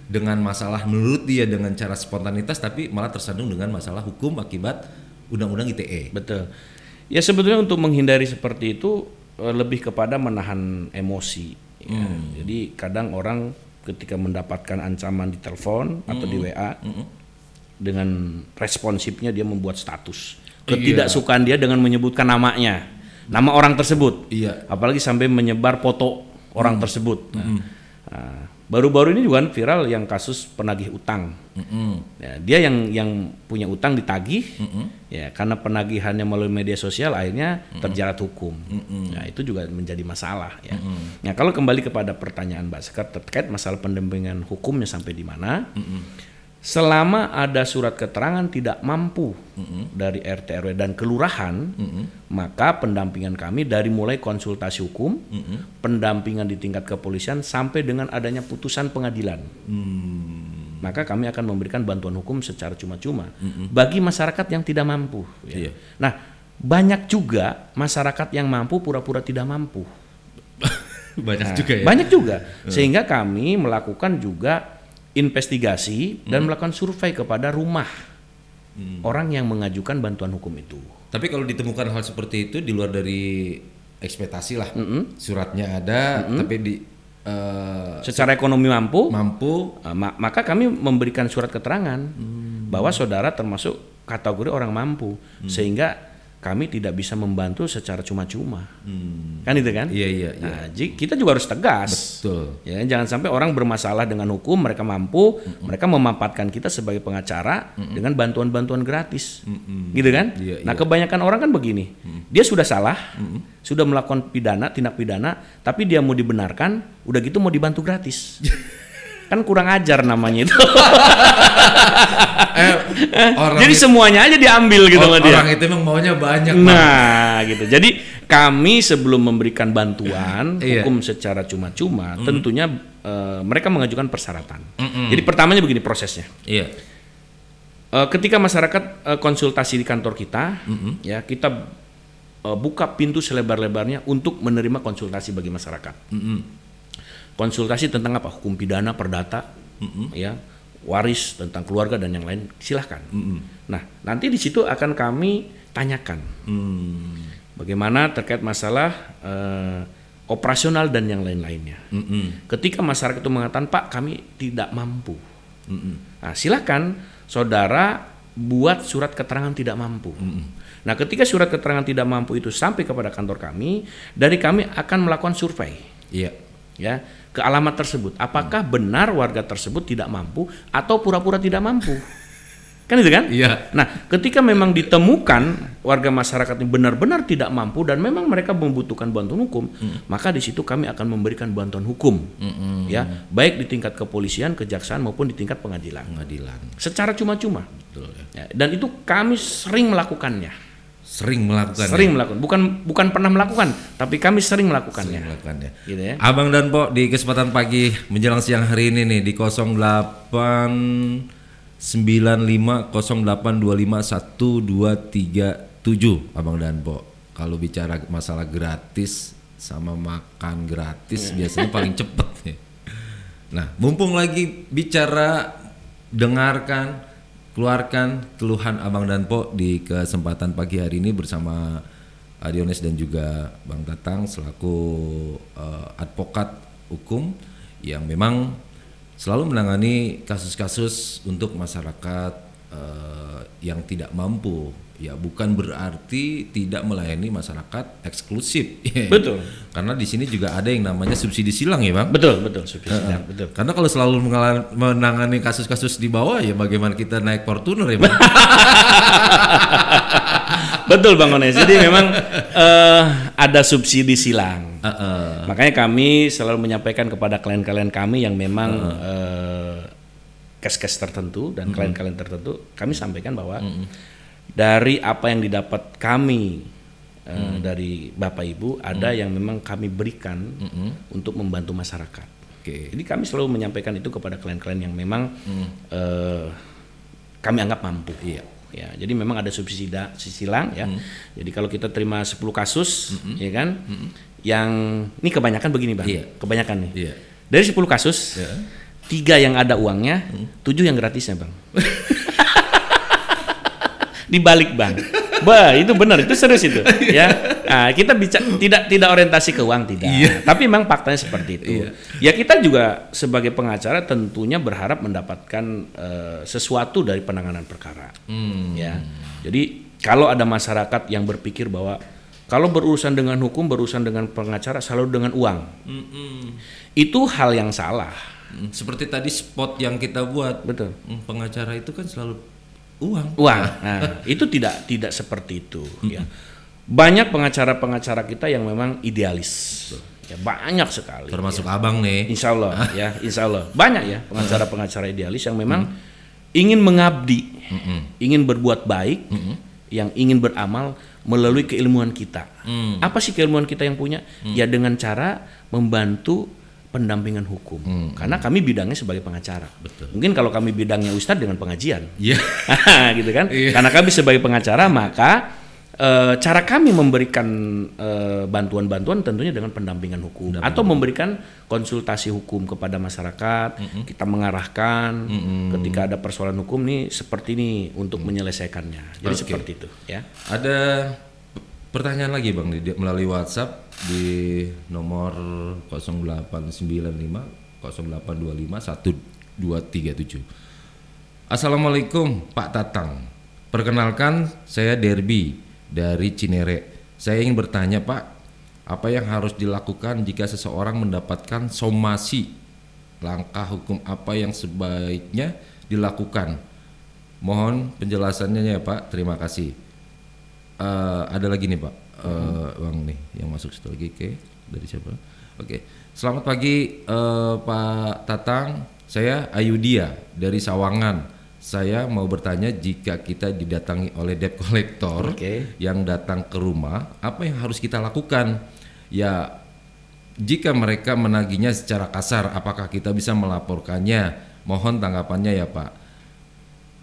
dengan masalah menurut dia dengan cara spontanitas tapi malah tersandung dengan masalah hukum akibat undang-undang ITE. Betul. Ya sebetulnya untuk menghindari seperti itu eh, lebih kepada menahan emosi. ya. Jadi kadang orang ketika mendapatkan ancaman di telepon atau di WA dengan responsifnya dia membuat status. Ketidaksukaan dia dengan menyebutkan namanya, nama orang tersebut. Iya. Apalagi sampai menyebar foto orang tersebut. Nah, nah, baru-baru ini juga kan viral yang kasus penagih utang. Ya, dia yang yang punya utang ditagih, ya karena penagihannya melalui media sosial akhirnya terjerat hukum. Nah itu juga menjadi masalah. Ya. Nah kalau kembali kepada pertanyaan Mbak Sekar terkait masalah pendampingan hukumnya sampai di mana, selama ada surat keterangan tidak mampu dari RT RW dan kelurahan, maka pendampingan kami dari mulai konsultasi hukum, pendampingan di tingkat kepolisian sampai dengan adanya putusan pengadilan maka kami akan memberikan bantuan hukum secara cuma-cuma bagi masyarakat yang tidak mampu. ya. Iya. Nah, banyak juga masyarakat yang mampu pura-pura tidak mampu. Banyak Nah, juga ya. Banyak juga. Sehingga kami melakukan juga investigasi dan melakukan survei kepada rumah orang yang mengajukan bantuan hukum itu. Tapi kalau ditemukan hal seperti itu di luar dari ekspektasi lah, suratnya ada, tapi di eh, Secara ekonomi mampu, mampu. Uh, ma- maka kami memberikan surat keterangan bahwa saudara termasuk kategori orang mampu. Sehingga kami tidak bisa membantu secara cuma-cuma. Kan itu kan? Iya, iya, iya. Nah, kita juga harus tegas. Betul. ya jangan sampai orang bermasalah dengan hukum mereka mampu mereka memanfaatkan kita sebagai pengacara dengan bantuan-bantuan gratis. Gitu kan? Iya, nah kebanyakan orang kan begini. Dia sudah salah sudah melakukan pidana tindak pidana tapi dia mau dibenarkan udah gitu mau dibantu gratis kan kurang ajar namanya itu. Eh, orang Jadi semuanya aja diambil gitu sama dia. orang itu emang maunya banyak. Nah, gitu. Jadi kami sebelum memberikan bantuan Iya. hukum secara cuma-cuma, tentunya eh, mereka mengajukan persyaratan. Jadi pertamanya begini prosesnya. Iya. Eh, ketika masyarakat eh, konsultasi di kantor kita, ya kita eh, buka pintu selebar-lebarnya untuk menerima konsultasi bagi masyarakat. Konsultasi tentang apa? Hukum pidana, perdata, ya, waris tentang keluarga dan yang lain, silahkan. Nah, nanti di situ akan kami tanyakan bagaimana terkait masalah eh, operasional dan yang lain-lainnya. Ketika masyarakat itu mengatakan Pak kami tidak mampu, nah silahkan saudara buat surat keterangan tidak mampu. Nah ketika surat keterangan tidak mampu itu sampai kepada kantor kami, dari kami akan melakukan survei Iya. ya ke alamat tersebut. Apakah benar warga tersebut tidak mampu atau pura-pura tidak mampu? Kan itu kan? Iya. Nah, ketika memang ditemukan warga masyarakat ini benar-benar tidak mampu dan memang mereka membutuhkan bantuan hukum, maka di situ kami akan memberikan bantuan hukum, ya, baik di tingkat kepolisian, kejaksaan maupun di tingkat pengadilan, Pengadilan. secara cuma-cuma. Betul ya. Ya, dan itu kami sering melakukannya, Sering melakukan. sering ya? melakukan, bukan bukan pernah melakukan, tapi kami sering melakukannya, Sering melakukannya. gitu ya. Abang dan Po di kesempatan pagi menjelang siang hari ini nih di 08 95 0825 1237 Abang dan Po. Kalau bicara masalah gratis sama makan gratis biasanya paling cepet nih. Nah, mumpung lagi bicara dengarkan keluarkan keluhan Abang dan Po di kesempatan pagi hari ini bersama Adionis dan juga Bang Tatang selaku eh, advokat hukum yang memang selalu menangani kasus-kasus untuk masyarakat eh, yang tidak mampu. Ya, bukan berarti tidak melayani masyarakat eksklusif. Betul. Karena di sini juga ada yang namanya subsidi silang ya, Bang. Betul, betul, subsidi, betul. Karena kalau selalu menangani kasus-kasus di bawah ya bagaimana kita naik Fortuner ya, Bang. Betul Bang Ones. Jadi memang eh, ada subsidi silang. Heeh. Makanya kami selalu menyampaikan kepada klien-klien kami yang memang eh, kes-kes tertentu dan klien-klien tertentu, kami sampaikan bahwa dari apa yang didapat kami eh, dari Bapak Ibu ada yang memang kami berikan untuk membantu masyarakat. Oke. Jadi kami selalu menyampaikan itu kepada klien-klien yang memang eh, kami anggap mampu. Iya. Ya, jadi memang ada subsidi da- silang ya. Jadi kalau kita terima 10 kasus, ya kan? Yang ini kebanyakan begini, Bang. Iya. Kebanyakan nih. Iya. Dari 10 kasus, tiga yang ada uangnya, tujuh yang gratisnya, Bang. Dibalik, Bang. Bah, itu benar, itu serius itu, ya. Nah, kita bicara tidak tidak orientasi ke uang tidak, tapi memang faktanya seperti itu. Ya kita juga sebagai pengacara tentunya berharap mendapatkan eh, sesuatu dari penanganan perkara, ya. Jadi kalau ada masyarakat yang berpikir bahwa kalau berurusan dengan hukum, berurusan dengan pengacara selalu dengan uang, itu hal yang salah. Seperti tadi spot yang kita buat. Betul. Mm, Pengacara itu kan selalu uang. uang. Nah, itu tidak tidak seperti itu ya. Banyak pengacara-pengacara kita yang memang idealis. Ya, banyak sekali. Termasuk abang nih. Insya Allah ya, insya Allah banyak ya pengacara-pengacara idealis yang memang ingin mengabdi, ingin berbuat baik, yang ingin beramal melalui keilmuan kita. Apa sih keilmuan kita yang punya? Ya dengan cara membantu pendampingan hukum. Karena kami bidangnya sebagai pengacara. Mungkin kalau kami bidangnya ustadz dengan pengajian. Iya. gitu kan? Karena kami sebagai pengacara maka eh, cara kami memberikan eh, bantuan-bantuan tentunya dengan pendampingan hukum atau memberikan konsultasi hukum kepada masyarakat, kita mengarahkan ketika ada persoalan hukum nih seperti ini untuk menyelesaikannya. Jadi Oke. seperti itu ya. Ada pertanyaan lagi Bang di- melalui WhatsApp di nomor 0895 0825 1237. Assalamualaikum Pak Tatang. Perkenalkan saya Derby dari Cinere. Saya ingin bertanya Pak, apa yang harus dilakukan jika seseorang mendapatkan somasi? Langkah hukum apa yang sebaiknya dilakukan? Mohon penjelasannya ya Pak. Terima kasih. Eh, ada lagi nih Pak, Eh, Bang nih yang masuk satu lagi, oke dari siapa? Oke, selamat pagi eh, Pak Tatang. Saya Ayudia dari Sawangan. Saya mau bertanya jika kita didatangi oleh debt collector Oke. yang datang ke rumah, apa yang harus kita lakukan? Ya, jika mereka menagihnya secara kasar, apakah kita bisa melaporkannya? Mohon tanggapannya ya Pak.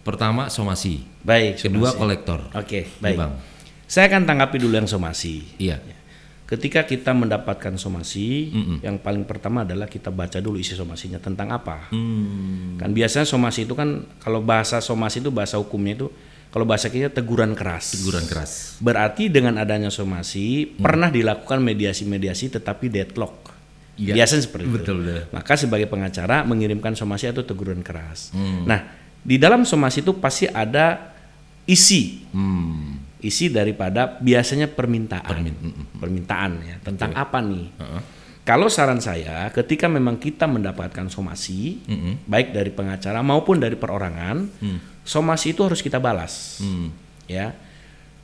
Pertama somasi, Baik, kedua somasi. kolektor. Oke, Iya, baik. Bang. Saya akan tanggapi dulu yang somasi. Iya. Ketika kita mendapatkan somasi, yang paling pertama adalah kita baca dulu isi somasinya tentang apa. Hmm. Kan biasanya somasi itu kan kalau bahasa somasi itu bahasa hukumnya itu kalau bahasa kita teguran keras. Teguran keras. Berarti dengan adanya somasi pernah dilakukan mediasi-mediasi tetapi deadlock. Iya. Biasanya seperti itu. Betul, betul. Maka sebagai pengacara mengirimkan somasi atau teguran keras. Hmm. Nah, di dalam somasi itu pasti ada isi Hmm. Isi daripada biasanya permintaan. Permintaan ya tentang apa nih? Kalau saran saya ketika memang kita mendapatkan somasi baik dari pengacara maupun dari perorangan somasi itu harus kita balas Hmm. ya.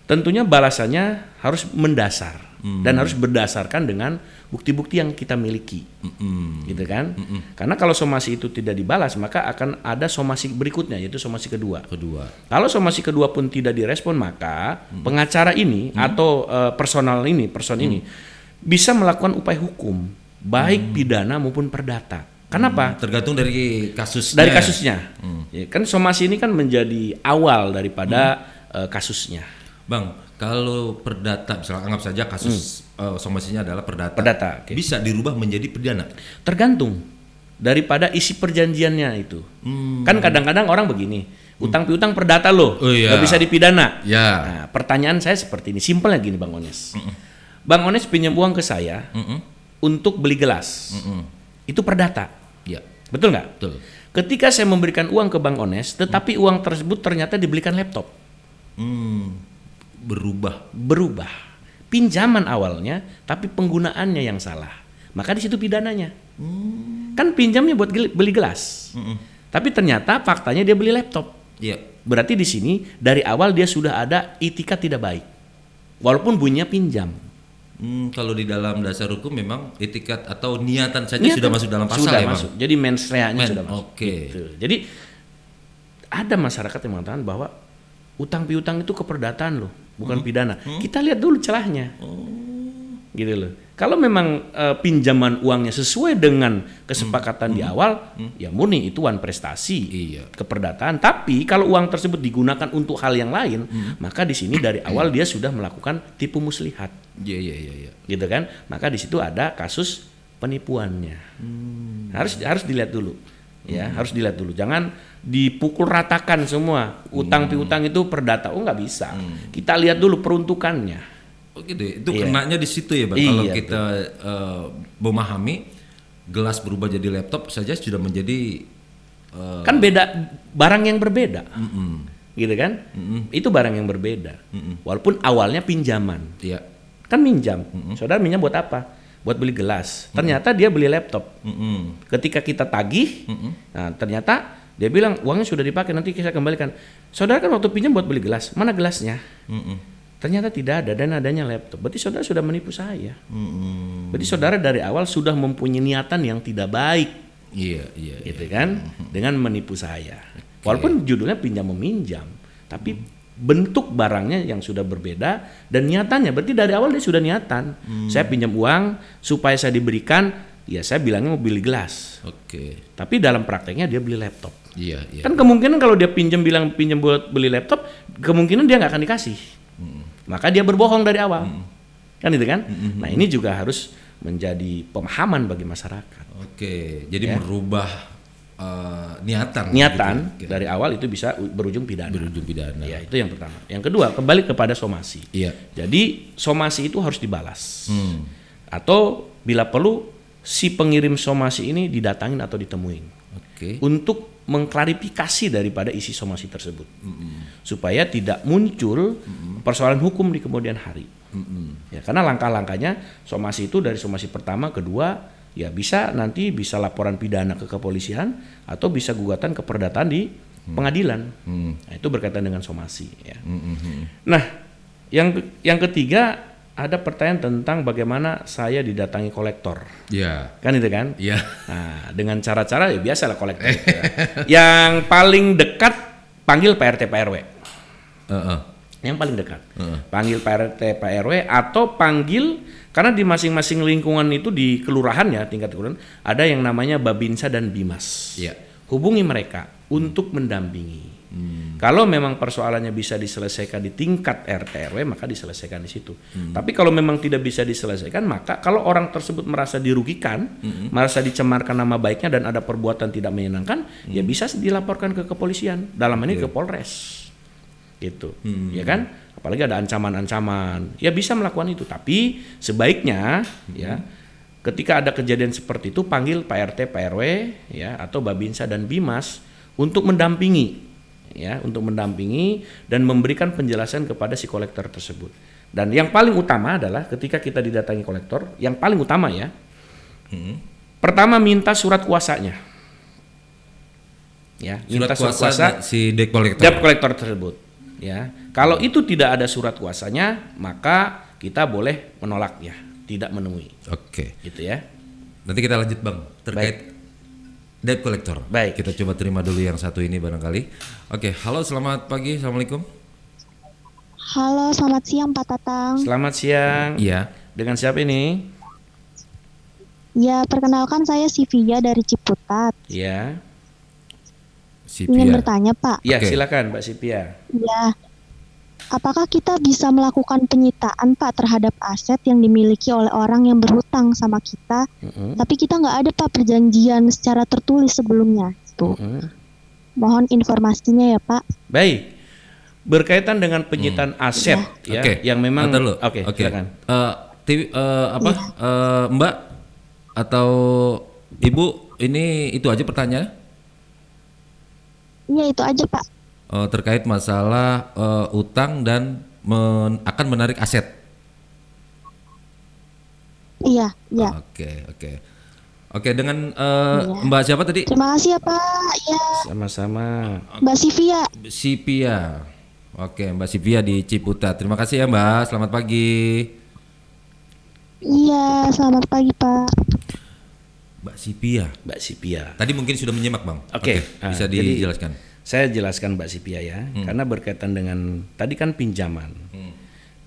Tentunya balasannya harus mendasar dan harus berdasarkan dengan bukti-bukti yang kita miliki Mm-mm. gitu kan karena kalau somasi itu tidak dibalas maka akan ada somasi berikutnya yaitu somasi kedua Kedua. kalau somasi kedua pun tidak direspon maka pengacara ini atau eh, personal ini person ini bisa melakukan upaya hukum baik pidana maupun perdata. Kenapa? Tergantung dari kasusnya. Dari kasusnya. Ya, kan somasi ini kan menjadi awal daripada eh, kasusnya. Bang, kalau perdata, misalnya anggap saja kasus eh, somasinya adalah perdata. Perdata, oke. Bisa dirubah menjadi pidana. Tergantung daripada isi perjanjiannya itu. Kan kadang-kadang orang begini, utang piutang perdata loh, Oh, iya. bisa dipidana. Ya. Nah, pertanyaan saya seperti ini, simpelnya gini Bang Ones. Bang Ones pinjam uang ke saya Mm-mm. untuk beli gelas, Mm-mm. itu perdata, Ya, betul nggak? betul. Ketika saya memberikan uang ke Bang Ones, tetapi uang tersebut ternyata dibelikan laptop, Hmm, berubah. berubah. Pinjaman awalnya, tapi penggunaannya yang salah. Maka di situ pidananya. Kan pinjamnya buat beli gelas. Tapi ternyata faktanya dia beli laptop. Ya. Berarti di sini dari awal dia sudah ada itikat tidak baik. Walaupun bunyinya pinjam. Hmm, kalau di dalam dasar hukum memang etikat atau niatan saja Niatan sudah masuk dalam pasal sudah ya, Bang? masuk. Jadi mens reanya Men, sudah masuk. oke. Gitu. Jadi ada masyarakat yang mengatakan bahwa utang piutang itu keperdataan loh, Hmm. bukan pidana. Kita lihat dulu celahnya. Gitu loh. Kalau memang eh, pinjaman uangnya sesuai dengan kesepakatan di awal, ya murni itu one prestasi, Hmm. Iya. keperdataan. Tapi kalau uang tersebut digunakan untuk hal yang lain, Hmm. maka di sini dari awal dia sudah melakukan tipu muslihat Iya, iya, iya, iya. gitu kan maka di situ ada kasus penipuannya harus harus dilihat dulu ya harus dilihat dulu jangan dipukul ratakan semua. Utang piutang itu perdata oh nggak bisa. Kita lihat dulu peruntukannya. Oh gitu. ya? Itu Iya. kenanya di situ ya, Bang. Iya, Kalau kita eh, memahami gelas berubah jadi laptop saja sudah menjadi eh, kan beda barang yang berbeda. Mm-mm. gitu kan? Itu barang yang berbeda. Walaupun awalnya pinjaman. Iya. kan minjam. Saudara minjam buat apa? Buat beli gelas. Ternyata dia beli laptop. Mm-mm. ketika kita tagih, nah, ternyata dia bilang uangnya sudah dipakai nanti kita kembalikan. Saudara kan waktu pinjam buat beli gelas, mana gelasnya? Mm-mm. Ternyata tidak ada dan adanya laptop. Berarti saudara sudah menipu saya. Mm-mm. Berarti saudara dari awal sudah mempunyai niatan yang tidak baik, Iya, iya, iya. gitu kan? Dengan menipu saya. Walaupun judulnya pinjam meminjam, tapi bentuk barangnya yang sudah berbeda dan niatannya berarti dari awal dia sudah niatan. Saya pinjam uang supaya saya diberikan, ya saya bilangnya mau beli gelas. Oke. Tapi dalam prakteknya dia beli laptop. Iya, iya. Kan kemungkinan kalau dia pinjam bilang pinjam buat beli laptop, kemungkinan dia nggak akan dikasih. Maka dia berbohong dari awal. Kan itu kan? Nah, ini juga harus menjadi pemahaman bagi masyarakat. Oke. Jadi Ya. merubah eh, niatan. Niatan gitu. dari awal itu bisa berujung pidana. berujung pidana. Ya, itu yang pertama. Yang kedua, kembali kepada somasi. Iya. Jadi, somasi itu harus dibalas. Hmm. Atau bila perlu si pengirim somasi ini didatangin atau ditemuin. Oke. untuk mengklarifikasi daripada isi somasi tersebut. Supaya tidak muncul persoalan hukum di kemudian hari. Ya karena langkah-langkahnya somasi itu dari somasi pertama kedua ya bisa nanti bisa laporan pidana ke kepolisian atau bisa gugatan keperdataan di pengadilan. Hmm. nah, itu berkaitan dengan somasi ya. Mm-mm. nah yang yang ketiga ada pertanyaan tentang bagaimana saya didatangi kolektor. Ya. Kan itu kan? Ya. Nah, dengan cara-cara ya biasa lah kolektor. gitu ya. Yang paling dekat panggil PRT PRW. Heeh. Yang paling dekat. Heeh. Panggil PRT PRW atau panggil karena di masing-masing lingkungan itu di kelurahan ya tingkat kelurahan ada yang namanya Babinsa dan Bimas. Iya. Hubungi mereka untuk mendampingi. Kalau memang persoalannya bisa diselesaikan di tingkat RT RW maka diselesaikan di situ. Tapi kalau memang tidak bisa diselesaikan maka kalau orang tersebut merasa dirugikan, merasa dicemarkan nama baiknya dan ada perbuatan tidak menyenangkan, ya bisa dilaporkan ke kepolisian. Dalam ini ke Polres. Gitu. Ya kan? Apalagi ada ancaman-ancaman. Ya bisa melakukan itu, tapi sebaiknya ya ketika ada kejadian seperti itu panggil Pak RT, Pak RW ya atau Babinsa dan Bimas untuk mendampingi ya untuk mendampingi dan memberikan penjelasan kepada si kolektor tersebut. Dan yang paling utama adalah ketika kita didatangi kolektor, yang paling utama ya. Pertama minta surat kuasanya. Ya, minta Surat kuasa si debt collector. debt kolektor tersebut. Ya, kalau itu tidak ada surat kuasanya, maka kita boleh menolaknya, tidak menemui. Oke. Gitu ya. Nanti kita lanjut bang terkait debt collector. Baik. Kita coba terima dulu yang satu ini barangkali. Oke. Halo selamat pagi. Assalamualaikum. Halo, selamat siang Pak Tatang. Selamat siang. Iya. Dengan siapa ini? Ya, perkenalkan saya Sivia dari Ciputat. Ya. Si Ingin bertanya Pak, Ya, Oke. silakan Mbak Sipia. ya, apakah kita bisa melakukan penyitaan Pak terhadap aset yang dimiliki oleh orang yang berhutang sama kita, Mm-mm. tapi kita nggak ada Pak perjanjian secara tertulis sebelumnya? Tuh, Mm-mm. mohon informasinya ya Pak. Baik. Berkaitan dengan penyitaan aset ya, Oke. yang memang. Oke, Oke. silakan. Eh, Ti- eh, apa? Eh, Mbak atau Ibu ini itu aja pertanyaannya? Iya itu aja Pak. Eh, terkait masalah eh, utang dan men- akan menarik aset. Iya, iya. Oke, oke. Oke, dengan eh, Iya. Mbak siapa tadi? Terima kasih ya Pak. Ya, Sama-sama. Mbak Sivia. Sipia. Oke, Mbak Sipia di Ciputat. Terima kasih ya, Mbak. Selamat pagi. Iya, selamat pagi Pak. Mbak Sipia. Mbak Sipia. Tadi mungkin sudah menyimak, Bang. Oke, ah, bisa jadi- dijelaskan. Saya jelaskan Mbak Sipia ya, karena berkaitan dengan tadi kan pinjaman.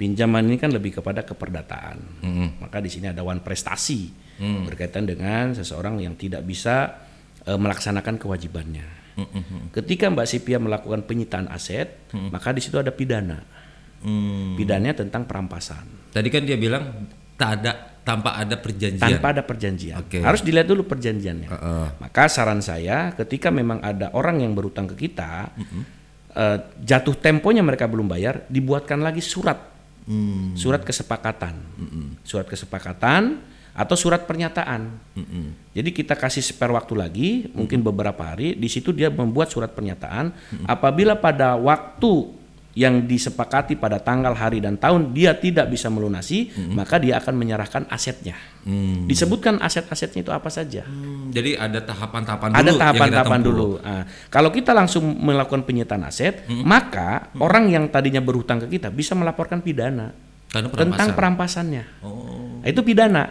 Pinjaman ini kan lebih kepada keperdataan. Maka di sini ada wan prestasi berkaitan dengan seseorang yang tidak bisa eh, melaksanakan kewajibannya. Ketika Mbak Sipia melakukan penyitaan aset, maka di situ ada pidana. Hmm. Pidananya tentang perampasan. Tadi kan dia bilang tak ada tanpa ada perjanjian. tanpa ada perjanjian. Oke. Harus dilihat dulu perjanjiannya. Heeh. Maka saran saya ketika memang ada orang yang berutang ke kita, eh, jatuh temponya mereka belum bayar, dibuatkan lagi surat, Hmm. surat kesepakatan, surat kesepakatan atau surat pernyataan. Jadi kita kasih spare waktu lagi, mungkin beberapa hari, di situ dia membuat surat pernyataan. Apabila pada waktu yang disepakati pada tanggal, hari dan tahun dia tidak bisa melunasi, maka dia akan menyerahkan asetnya. Hmm. Disebutkan aset-asetnya itu apa saja. Hmm, Jadi ada tahapan-tahapan dulu. Ada tahapan-tahapan dulu. Nah, kalau kita langsung melakukan penyitaan aset, maka orang yang tadinya berhutang ke kita bisa melaporkan pidana Karena tentang perampasan. perampasannya. Oh. Nah, itu pidana.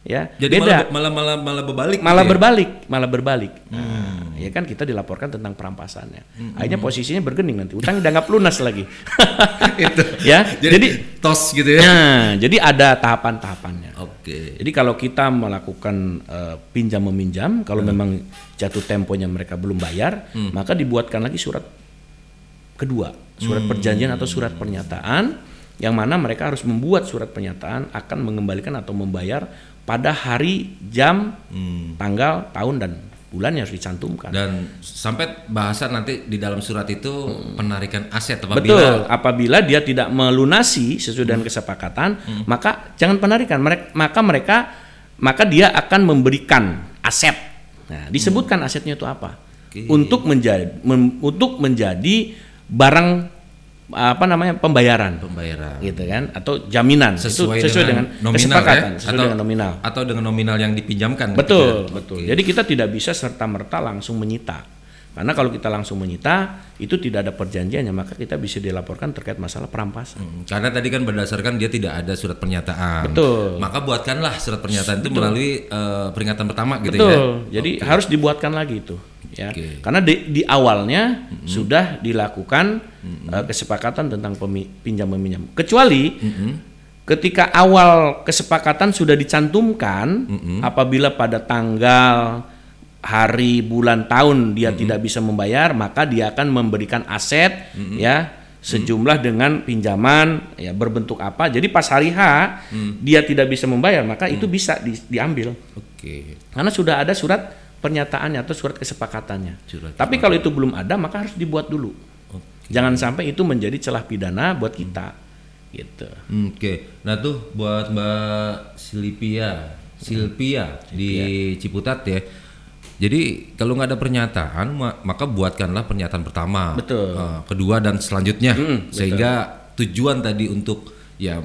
Ya, Jadi beda. malah, malah malah malah berbalik. malah gitu ya? berbalik, malah berbalik. Nah, ya kan kita dilaporkan tentang perampasannya. Akhirnya posisinya bergening nanti, utang udah nggak lunas lagi. Itu. ya, Jadi, jadi tos gitu ya. nah, jadi ada tahapan-tahapannya. Oke. Jadi kalau kita melakukan eh, pinjam meminjam, kalau Hmm. memang jatuh temponya mereka belum bayar, maka dibuatkan lagi surat kedua, surat Hmm. perjanjian atau surat pernyataan, yang mana mereka harus membuat surat pernyataan akan mengembalikan atau membayar pada hari, jam, tanggal, tahun dan bulan yang harus dicantumkan. Hmm. Dan sampai bahasan nanti di dalam surat itu penarikan aset apabila Betul, apabila dia tidak melunasi sesuai dengan kesepakatan, maka jangan penarikan. Mereka, maka mereka maka dia akan memberikan aset. Nah, disebutkan asetnya itu apa? Oke. Untuk menjadi mem- untuk menjadi barang apa namanya pembayaran pembayaran gitu kan atau jaminan sesuai, itu sesuai dengan, nominal kesepakatan ya? sesuai atau, dengan nominal atau dengan nominal yang dipinjamkan betul gitu ya? betul Oke. jadi kita tidak bisa serta merta langsung menyita Karena kalau kita langsung menyita itu tidak ada perjanjiannya maka kita bisa dilaporkan terkait masalah perampasan. Hmm, Karena tadi kan berdasarkan dia tidak ada surat pernyataan. Betul. Maka buatkanlah surat pernyataan itu melalui eh, peringatan pertama gitu ya. Betul. Jadi harus dibuatkan lagi itu ya. Oke. Karena di, di awalnya sudah dilakukan eh, kesepakatan tentang pemi- pinjam meminjam. Kecuali ketika awal kesepakatan sudah dicantumkan apabila pada tanggal hari bulan tahun dia tidak bisa membayar maka dia akan memberikan aset ya sejumlah dengan pinjaman ya berbentuk apa. Jadi pas hari H dia tidak bisa membayar maka itu bisa di- diambil. Oke. karena sudah ada surat pernyataannya atau surat kesepakatannya. Surat Tapi kalau itu belum ada maka harus dibuat dulu. Jangan sampai itu menjadi celah pidana buat kita. Gitu. Oke. Nah tuh buat Mbak Silvia, Silvia di Ciputat ya. Jadi kalau nggak ada pernyataan, ma- maka buatkanlah pernyataan pertama, Betul. Eh, kedua dan selanjutnya, Mm, sehingga tujuan tadi untuk ya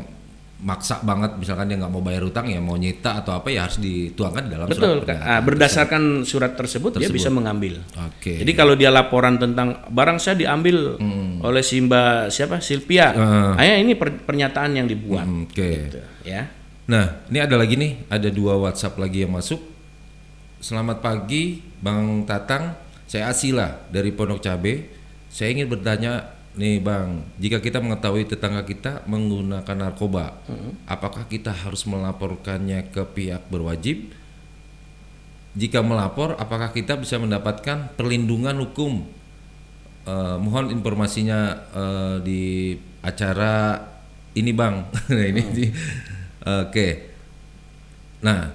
maksa banget, misalkan dia nggak mau bayar utang ya mau nyita atau apa ya harus dituangkan di dalam Betul. surat pernyataan. Ah, berdasarkan surat tersebut, dia Tersebut. bisa mengambil. Oke. Jadi kalau dia laporan tentang barang saya diambil oleh si Mbak siapa Silvia, Ah. ah, ya ini per- pernyataan yang dibuat. Hmm, Oke. Gitu, ya. Nah, ini ada lagi nih, ada dua WhatsApp lagi yang masuk. Selamat pagi, Bang Tatang. Saya Asila dari Pondok Cabe. Saya ingin bertanya nih, Bang, jika kita mengetahui tetangga kita menggunakan narkoba, apakah kita harus melaporkannya ke pihak berwajib? Jika melapor, apakah kita bisa mendapatkan perlindungan hukum? Eh, mohon informasinya eh, di acara ini bang. Nah, ini di- Oke. Nah,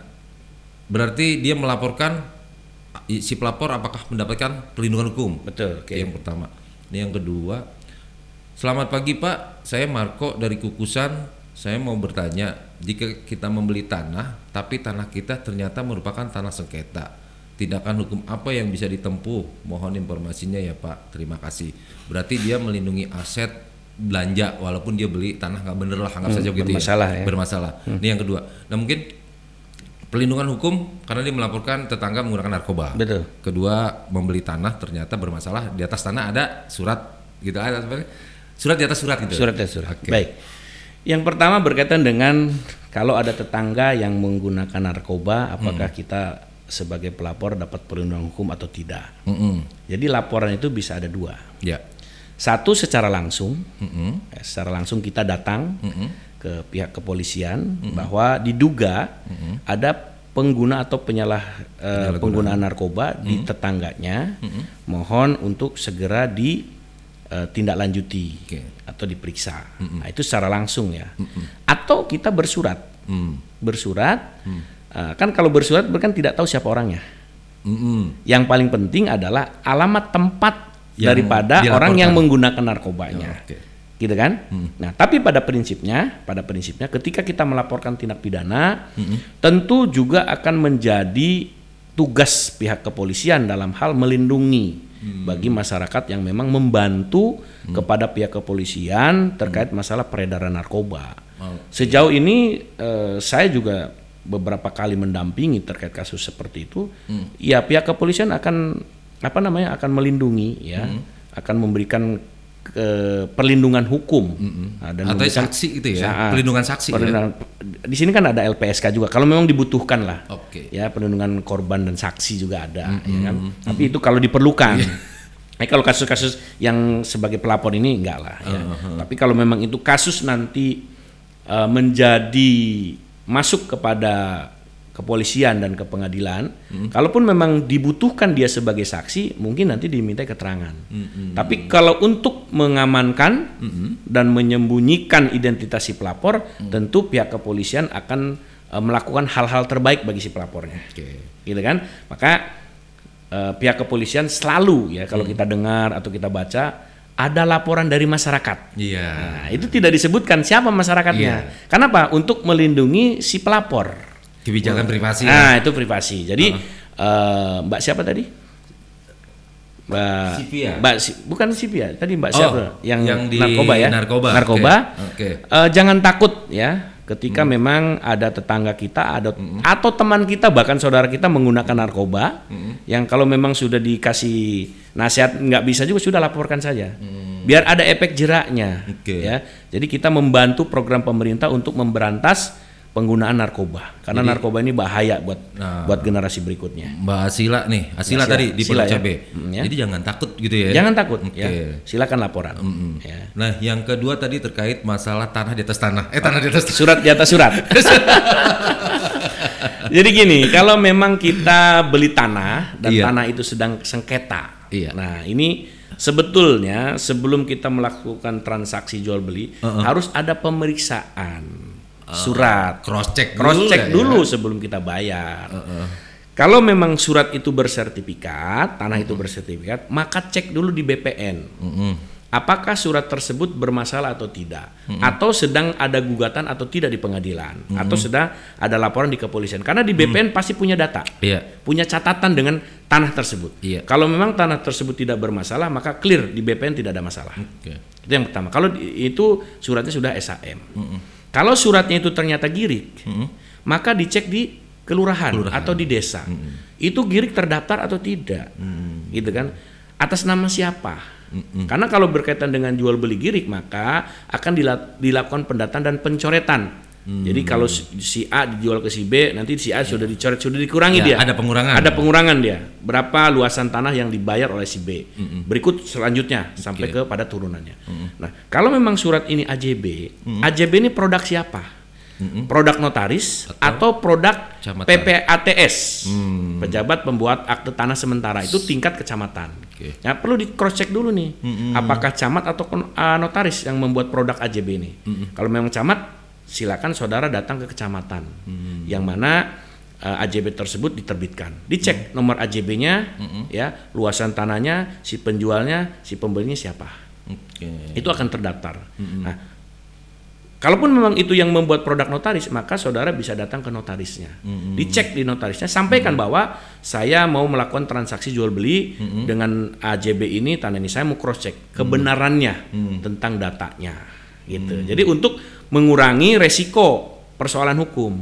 berarti dia melaporkan si pelapor apakah mendapatkan perlindungan hukum? Betul. Itu Yang pertama. Ini yang kedua. Selamat pagi Pak, saya Marco dari Kukusan. Saya mau bertanya, jika kita membeli tanah, tapi tanah kita ternyata merupakan tanah sengketa, tindakan hukum apa yang bisa ditempuh? Mohon informasinya ya Pak. Terima kasih. Berarti dia melindungi aset belanja walaupun dia beli tanah nggak bener lah anggap saja begitu bermasalah ya. ya. Bermasalah. Ini yang kedua. Nah mungkin perlindungan hukum karena dia melaporkan tetangga menggunakan narkoba. Betul. Kedua, membeli tanah ternyata bermasalah. Di atas tanah ada surat gitu ada sebenarnya. Surat di atas surat gitu. Surat ya surat. Oke. Baik. Yang pertama berkaitan dengan kalau ada tetangga yang menggunakan narkoba, apakah Hmm. kita sebagai pelapor dapat perlindungan hukum atau tidak? Mm-mm. Jadi laporan itu bisa ada dua. Ya. Satu secara langsung, ya, secara langsung kita datang Mm-mm. ke pihak kepolisian bahwa diduga ada pengguna atau penyalah eh, penggunaan narkoba di tetangganya, mohon untuk segera ditindaklanjuti Oke. atau diperiksa. Nah, itu secara langsung ya. Atau kita bersurat, Mm. bersurat. eh, kan kalau bersurat kan tidak tahu siapa orangnya. Mm-mm. Yang paling penting adalah alamat tempat Yang daripada dilaporkan. orang yang menggunakan narkobanya. Oh, oke. Gitu kan? Nah, tapi pada prinsipnya, pada prinsipnya ketika kita melaporkan tindak pidana, tentu juga akan menjadi tugas pihak kepolisian dalam hal melindungi bagi masyarakat yang memang membantu kepada pihak kepolisian terkait masalah peredaran narkoba. Sejauh ini eh, saya juga beberapa kali mendampingi terkait kasus seperti itu. Ya pihak kepolisian akan apa namanya akan melindungi ya, akan memberikan ke perlindungan hukum Nah, dan Atau saksi gitu ya, Sa- perlindungan saksi ya? perlindungan- Di sini kan ada LPSK juga. Kalau memang dibutuhkan lah, Oke. ya perlindungan korban dan saksi juga ada, ya kan. Tapi itu kalau diperlukan. Eh, kalau kasus-kasus yang sebagai pelapor ini enggak lah. Ya. Tapi kalau memang itu kasus nanti eh, menjadi masuk kepada kepolisian dan ke pengadilan, kalaupun memang dibutuhkan dia sebagai saksi, mungkin nanti diminta keterangan. Tapi kalau untuk mengamankan dan menyembunyikan identitas si pelapor, tentu pihak kepolisian akan eh, melakukan hal-hal terbaik bagi si pelapornya. Oke. gitu kan? Maka eh, pihak kepolisian selalu ya kalau kita dengar atau kita baca ada laporan dari masyarakat. Iya. nah itu tidak disebutkan siapa masyarakatnya. Kenapa? Untuk melindungi si pelapor Kebijakan privasi. nah itu privasi jadi eh, mbak siapa tadi Mbak Sipia. Mbak Si- bukan Sipia tadi Mbak Oh, siapa yang, yang di narkoba ya narkoba, narkoba oke, oke. Eh, jangan takut ya ketika memang ada tetangga kita ada atau teman kita bahkan saudara kita menggunakan narkoba yang kalau memang sudah dikasih Nasihat nggak bisa juga sudah laporkan saja. Biar ada efek jeraknya. Oke. Ya. Jadi kita membantu program pemerintah untuk memberantas penggunaan narkoba. Karena narkoba ini bahaya buat Nah. buat generasi berikutnya. Mbak Asila nih, Asila Asila. tadi di Asila Pondok ya. Cabe. Mm, ya. Jadi jangan takut gitu ya. Jangan takut Oke. ya. Silakan laporan. Mm-mm. Ya. Nah, yang kedua tadi terkait masalah tanah di atas tanah. Eh, tanah di atas tanah. Surat di atas surat. Jadi gini, kalau memang kita beli tanah dan Iya. tanah itu sedang sengketa. Iya. Nah, ini sebetulnya sebelum kita melakukan transaksi jual beli Uh-uh. harus ada pemeriksaan surat. Cross check Cross check ya. dulu sebelum kita bayar. Kalau memang surat itu bersertifikat, tanah itu bersertifikat, maka cek dulu di BPN. Mm-mm. Apakah surat tersebut bermasalah atau tidak, atau sedang ada gugatan atau tidak di pengadilan, atau sedang ada laporan di kepolisian? Karena di BPN pasti punya data, Iya. punya catatan dengan tanah tersebut. Iya. Kalau memang tanah tersebut tidak bermasalah, maka clear di BPN tidak ada masalah. Oke. Itu yang pertama. Kalau itu suratnya sudah SAM. Kalau suratnya itu ternyata girik, maka dicek di kelurahan, atau di desa. Itu girik terdaftar atau tidak, gitu kan? Atas nama siapa? Karena kalau berkaitan dengan jual beli girik, maka akan dila- dilakukan pendataan dan pencoretan. Jadi kalau si si A dijual ke si B, nanti si A sudah dicoret, sudah dikurangi Ya, dia. ada pengurangan. Ada pengurangan dia. Berapa luasan tanah yang dibayar oleh si B. Berikut selanjutnya sampai Oke. kepada turunannya. Nah, kalau memang surat ini AJB, AJB ini produk siapa? Produk notaris atau, produk Kecamatan. PPATS, Hmm. pejabat pembuat akte tanah sementara itu tingkat kecamatan. Oke. Ya perlu di cross check dulu nih, apakah camat atau ah, notaris yang membuat produk AJB ini. Kalau memang camat, silakan saudara datang ke kecamatan, yang mana ah, AJB tersebut diterbitkan. Dicek nomor AJB-nya, ya luasan tanahnya, si penjualnya, si pembelinya siapa. Oke. Itu akan terdaftar. Nah, kalaupun memang itu yang membuat produk notaris, maka saudara bisa datang ke notarisnya. Dicek di notarisnya, sampaikan bahwa saya mau melakukan transaksi jual beli dengan AJB ini, tanah ini saya mau cross check kebenarannya tentang datanya, gitu. Jadi untuk mengurangi resiko persoalan hukum.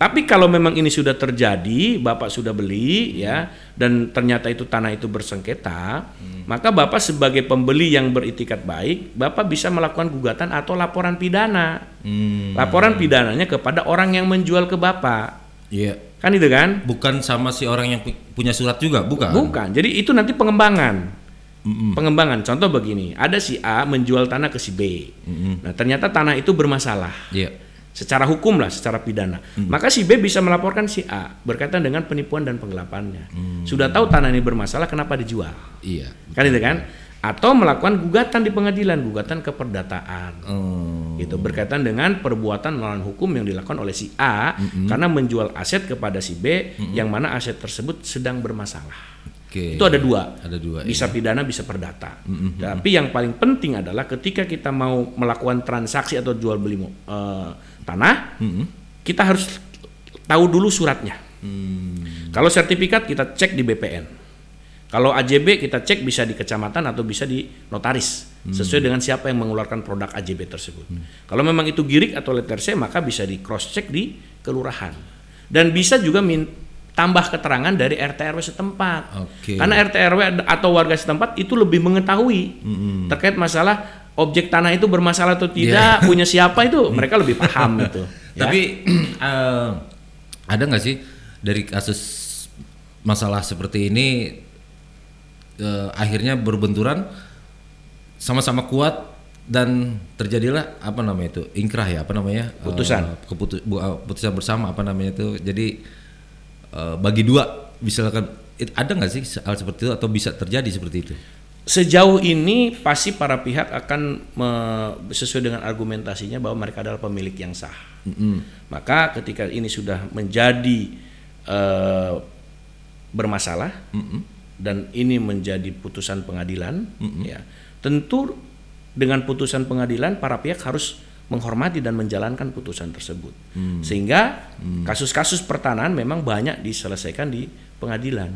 Tapi kalau memang ini sudah terjadi, Bapak sudah beli ya dan ternyata itu tanah itu bersengketa, maka Bapak sebagai pembeli yang beritikat baik, Bapak bisa melakukan gugatan atau laporan pidana. Hmm. Laporan pidananya kepada orang yang menjual ke Bapak. Iya. Kan itu kan? Bukan sama si orang yang pu- punya surat juga, bukan? Bukan. Jadi itu nanti pengembangan. Pengembangan. Contoh begini, ada si A menjual tanah ke si B. Nah, ternyata tanah itu bermasalah. Iya. secara hukum lah, secara pidana. Maka si B bisa melaporkan si A berkaitan dengan penipuan dan penggelapannya. Sudah tahu tanah ini bermasalah, kenapa dijual? Iya. Kan itu kan? Atau melakukan gugatan di pengadilan, gugatan keperdataan. Oh. Gitu berkaitan dengan perbuatan melawan hukum yang dilakukan oleh si A karena menjual aset kepada si B yang mana aset tersebut sedang bermasalah. Oke. Itu ada dua. Ada dua. Bisa iya. pidana, bisa perdata. Tapi yang paling penting adalah ketika kita mau melakukan transaksi atau jual beli eh, tanah, kita harus tahu dulu suratnya. Kalau sertifikat kita cek di BPN. Kalau AJB kita cek bisa di kecamatan atau bisa di notaris sesuai dengan siapa yang mengeluarkan produk AJB tersebut. Kalau memang itu girik atau letter C maka bisa di cross check di kelurahan. Dan bisa juga min tambah keterangan dari RT RW setempat. Oke. Karena RT RW atau warga setempat itu lebih mengetahui terkait masalah objek tanah itu bermasalah atau tidak, punya siapa itu mereka lebih paham itu. ya. Tapi eh, ada nggak sih dari kasus masalah seperti ini eh, akhirnya berbenturan sama-sama kuat dan terjadilah apa namanya itu ingkrah ya apa namanya Eh, Putusan. keputu- bu- eh, putusan bersama apa namanya itu jadi eh, bagi dua misalkan it- ada nggak sih hal seperti itu atau bisa terjadi seperti itu? Sejauh ini pasti para pihak akan me- sesuai dengan argumentasinya bahwa mereka adalah pemilik yang sah. Maka ketika ini sudah menjadi eh, bermasalah dan ini menjadi putusan pengadilan, ya tentu dengan putusan pengadilan para pihak harus menghormati dan menjalankan putusan tersebut. Sehingga kasus-kasus pertanahan memang banyak diselesaikan di pengadilan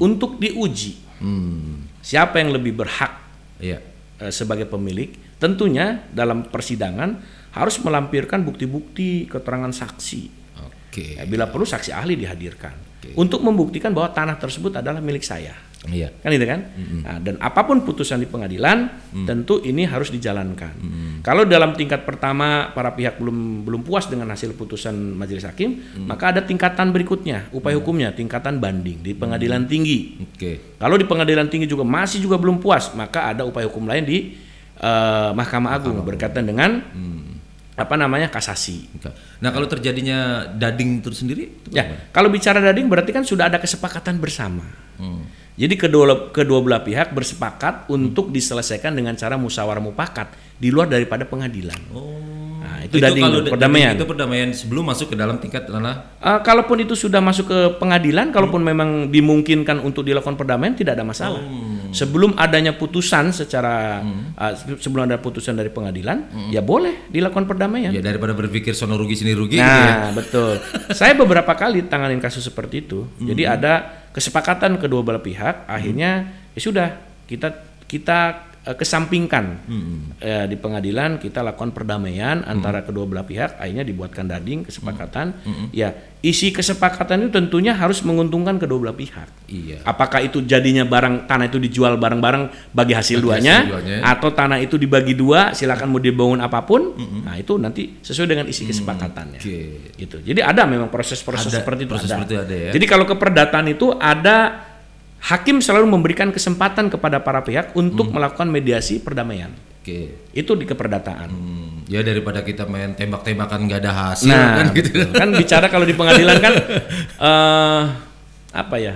untuk diuji Hmm, siapa yang lebih berhak iya eh, sebagai pemilik. Tentunya dalam persidangan harus melampirkan bukti-bukti keterangan saksi. oke Ya, bila perlu saksi ahli dihadirkan untuk membuktikan bahwa tanah tersebut adalah milik saya. Iya. kan itu kan? Nah, dan apa pun putusan di pengadilan tentu ini harus dijalankan. Kalau dalam tingkat pertama para pihak belum belum puas dengan hasil putusan majelis hakim maka ada tingkatan berikutnya upaya hukumnya tingkatan banding di pengadilan tinggi. Oke. kalau di pengadilan tinggi juga masih juga belum puas maka ada upaya hukum lain di eh, mahkamah agung berkaitan dengan apa namanya kasasi. Nah kalau terjadinya dading itu sendiri, itu Ya, kalau bicara dading berarti kan sudah ada kesepakatan bersama. Hmm. Jadi kedua kedua belah pihak bersepakat untuk diselesaikan dengan cara musyawarah mufakat di luar daripada pengadilan. Nah, itu, dading kalau tuh, da- perdamaian. itu perdamaian sebelum masuk ke dalam tingkat ranah Eh, kalaupun itu sudah masuk ke pengadilan, kalaupun memang dimungkinkan untuk dilakukan perdamaian tidak ada masalah. Sebelum adanya putusan secara eh, sebelum ada putusan dari pengadilan, ya boleh dilakukan perdamaian. ya daripada berpikir sono rugi sini rugi gitu ya. Nah, betul. Saya beberapa kali tanganin kasus seperti itu. Jadi ada kesepakatan kedua belah pihak, akhirnya ya sudah kita kita eh, kesampingkan Eh, di pengadilan kita lakukan perdamaian antara kedua belah pihak, akhirnya dibuatkan dading kesepakatan. Ya, isi kesepakatan itu tentunya harus menguntungkan kedua belah pihak. Iya. Apakah itu jadinya barang tanah itu dijual bareng-bareng bagi hasil Bagi duanya, hasil duanya. atau tanah itu dibagi dua, silakan mau dibangun apa pun. Nah, itu nanti sesuai dengan isi kesepakatannya. Oke. Gitu. Jadi ada memang proses-proses seperti itu proses ada. seperti itu ada ya. Jadi kalau keperdataan itu ada hakim selalu memberikan kesempatan kepada para pihak untuk Hmm. melakukan mediasi perdamaian. Oke. Itu di keperdataan. Hmm, ya daripada kita main tembak-tembakan nggak ada hasil Nah, kan gitu. kan bicara kalau di pengadilan kan eh apa ya?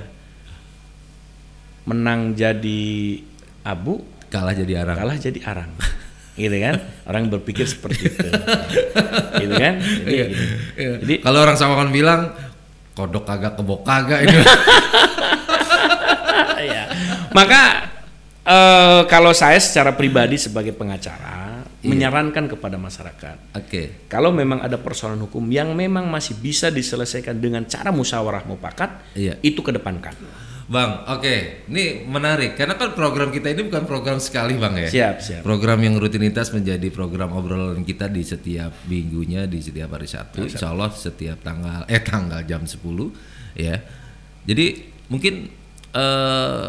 Menang jadi abu, Kalah jadi arang. kalah jadi arang. gitu kan? Orang berpikir seperti itu. gitu kan? Jadi, Iya. gitu. Iya. Jadi kalau orang sama kan bilang kodok kagak kebok kagak ini. Maka eh, kalau saya secara pribadi sebagai pengacara Iya. menyarankan kepada masyarakat, Oke. kalau memang ada persoalan hukum yang memang masih bisa diselesaikan dengan cara musyawarah mufakat, Iya. itu kedepankan. Bang, oke, ini menarik karena kan program kita ini bukan program sekali bang ya. Siap, siap. Program yang rutinitas menjadi program obrolan kita di setiap minggunya di setiap hari Sabtu. Insya Allah setiap tanggal eh tanggal jam 10 ya. Jadi mungkin eh